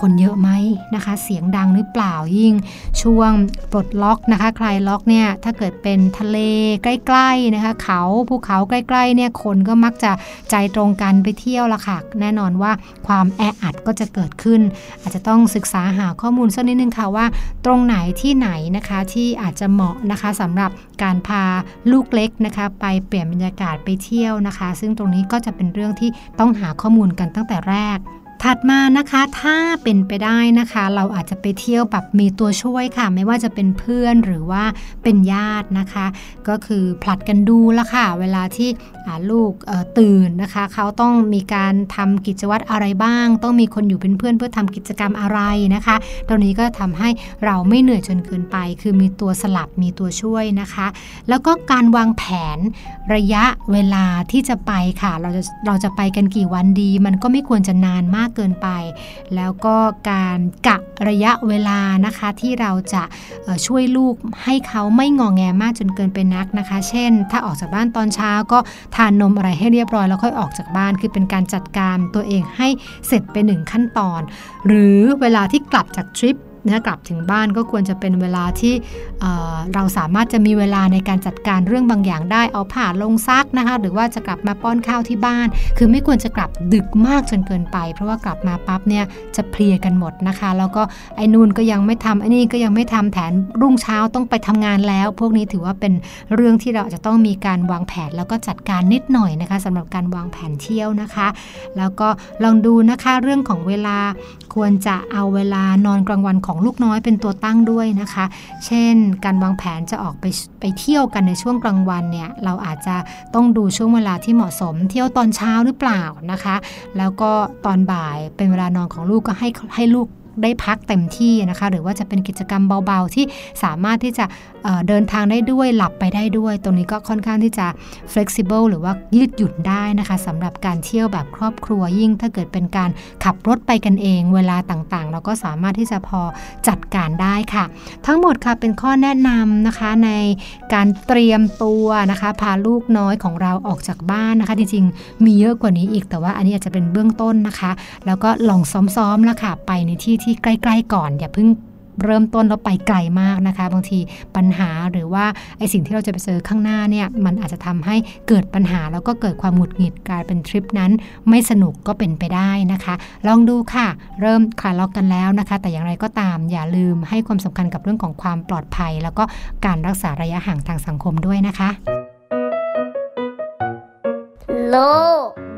คนเยอะไหมนะคะ เสียงดังหรือเปล่ายิ่งช่วงปลดล็อกนะคะ คลายล็อกเนี่ยถ้าเกิดเป็นทะเลใกล้ๆนะคะ เขาภูเขาใกล้ๆเนี่ยคนก็มักจะใจตรงกันไปเที่ยวละค่ะ แน่นอนว่าความแออัดก็จะเกิดขึ้น อาจจะต้องศึกษาหาข้อมูลสักนิดนึงค่ะว่า ตรงไหนที่ไหนนะคะที่อาจจะเหมาะนะคะสำหรับการพาลูกเล็กนะคะ ไปเปลี่ยนบรรยากาศไปเที่ยวนะคะ ซึ่งตรงนี้ก็จะเป็นเรื่องที่ต้องหาข้อมูลกันตั้งแต่แรก ถัดมานะคะถ้าเป็นไปได้นะคะ เราอาจจะไปเที่ยวแบบมีตัวช่วยค่ะ ไม่ว่าจะเป็นเพื่อนหรือว่าเป็นญาตินะคะ ก็คือผลัดกันดูละค่ะ เวลาที่ลูกตื่นนะคะ เขาต้องมีการทำกิจวัตรอะไรบ้าง ต้องมีคนอยู่เป็นเพื่อนเพื่อทำกิจกรรมอะไรนะคะตรงนี้ก็ทำให้เราไม่เหนื่อยจนเกินไป คือมีตัวสลับมีตัวช่วยนะคะ แล้วก็การวางแผนระยะเวลาที่จะไปค่ะ เราจะเราจะไปกันกี่วันดี มันก็ไม่ควรจะนานมากากเกินไป แล้วก็การกะระยะเวลานะคะที่เราจะช่วยลูกให้เขาไม่งอแงมากจนเกินไปนักนะคะ เช่น ถ้าออกจากบ้านตอนเช้าก็ทานนมอะไรให้เรียบร้อยแล้วค่อยออกจากบ้าน คือเป็นการจัดการตัวเองให้เสร็จไปหนึ่งขั้นตอน หรือเวลาที่กลับจากทริป นะกลับถึงบ้านก็ควรจะเป็นเวลาที่เอ่อเราสามารถจะมีเวลาในการจัดการเรื่องบางอย่างได้เอาผ้าลงซักนะคะหรือว่าจะกลับมาป้อนข้าวที่บ้าน คือไม่ควรจะกลับดึกมากจนเกินไป เพราะว่ากลับมาปั๊บเนี่ยจะเพลียกันหมดนะคะ แล้วก็ไอ้นูนก็ยังไม่ทำไอ้นี่ก็ยังไม่ทำแถมรุ่งเช้าต้องไปทำงานแล้ว พวกนี้ถือว่าเป็นเรื่องที่เราจจะต้องมีการวางแผน แล้วก็จัดการนิดหน่อยนะคะสำหรับการวางแผนเที่ยวนะคะ แล้วก็ลองดูนะคะเรื่องของเวลาควรจะเอาเวลานอนกลางวันของลูกน้อยเป็นตัวตั้งด้วยนะคะ เช่น การวางแผนจะออกไปไปเที่ยวกันในช่วงกลางวันเนี่ยเราอาจจะต้องดูช่วงเวลาที่เหมาะสม เที่ยวตอนเช้าหรือเปล่านะคะ แล้วก็ตอนบ่ายเป็นเวลานอนของลูกก็ให้ให้ลูก ได้พักเต็มที่นะคะ หรือว่าจะเป็นกิจกรรมเบาๆ ที่สามารถที่จะเเดินทางได้ด้วยหลับไปได้ด้วย ตรงนี้ก็ค่อนข้างที่จะ flexible หรือว่ายืดหยุ่นได้นะคะสำหรับการเที่ยวแบบครอบครัวยิ่ง ถ้าเกิดเป็นการขับรถไปกันเอง เวลาต่างๆ เราก็สามารถที่จะพอจัดการได้ค่ะ ทั้งหมดค่ะเป็นข้อแนะนำนะคะในการเตรียมตัวนะคะพาลูกน้อยของเราออกจากบ้านนะคะ จริงๆ มีเยอะกว่านี้อีกแต่ว่าอันนี้อาจจะเป็นเบื้องต้นนะคะ แล้วก็ลองซ้อมๆแล้วค่ะไปในที่ที่ใกล้ๆก่อนอย่าเพิ่งเริ่มต้นแล้วไปไกลมากนะคะ บางทีปัญหาหรือว่าไอสิ่งที่เราจะไปเจอข้างหน้าเนี่ยมันอาจจะทำให้เกิดปัญหาแล้วก็เกิดความหงุดหงิดกลายเป็นทริปนั้น ไม่สนุกก็เป็นไปได้นะคะ ลองดูค่ะ เริ่มคลายล็อกกันแล้วนะคะ แต่อย่างไรก็ตามอย่าลืมให้ความสำคัญกับเรื่องของความปลอดภัย แล้วก็การรักษาระยะห่างทางสังคมด้วยนะคะ โลก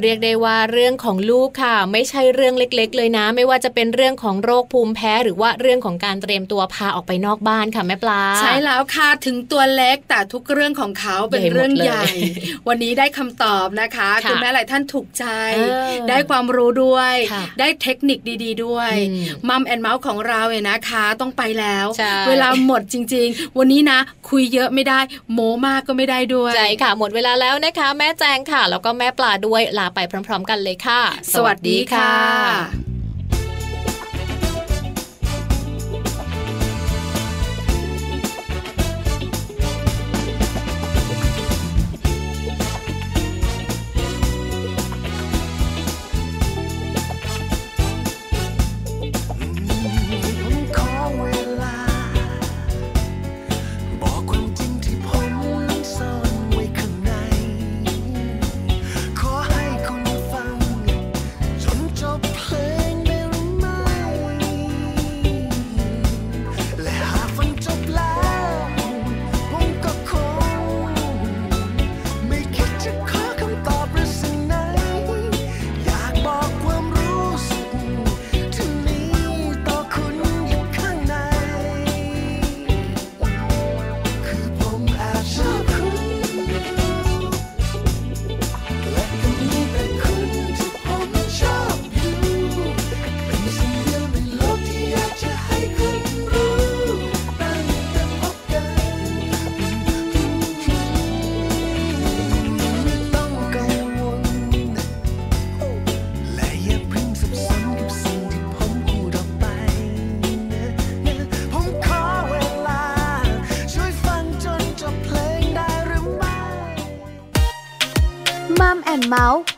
เรียกได้ว่าเรื่องของลูกค่ะ ไม่ใช่เรื่องเล็ก ๆ เลยนะ ไม่ว่าจะเป็นเรื่องของโรคภูมิแพ้หรือว่าเรื่องของการเตรียมตัวพาออกไปนอกบ้านค่ะแม่ปลา ใช่แล้วค่ะถึงตัวเล็กแต่ทุกเรื่องของเขาเป็นใหญ่หมดเรื่องเลยใหญ่ วันนี้ได้คำตอบนะคะค่ะคุณแม่หลายท่านถูกใจเออได้ความรู้ด้วยค่ะได้เทคนิคดี ๆ ด้วยอืมมัมแอนเมาส์ของเราเนี่ยนะคะต้องไปแล้วใช่เวลาหมดจริง ๆ วันนี้นะ คุยเยอะไม่ได้ โมมากก็ไม่ได้ด้วยใช่ค่ะ หมดเวลาแล้วนะคะ แม่แจงค่ะ แล้วก็แม่ปลาด้วยลาไปพร้อม ๆ กันเลยค่ะ สวัสดีค่ะ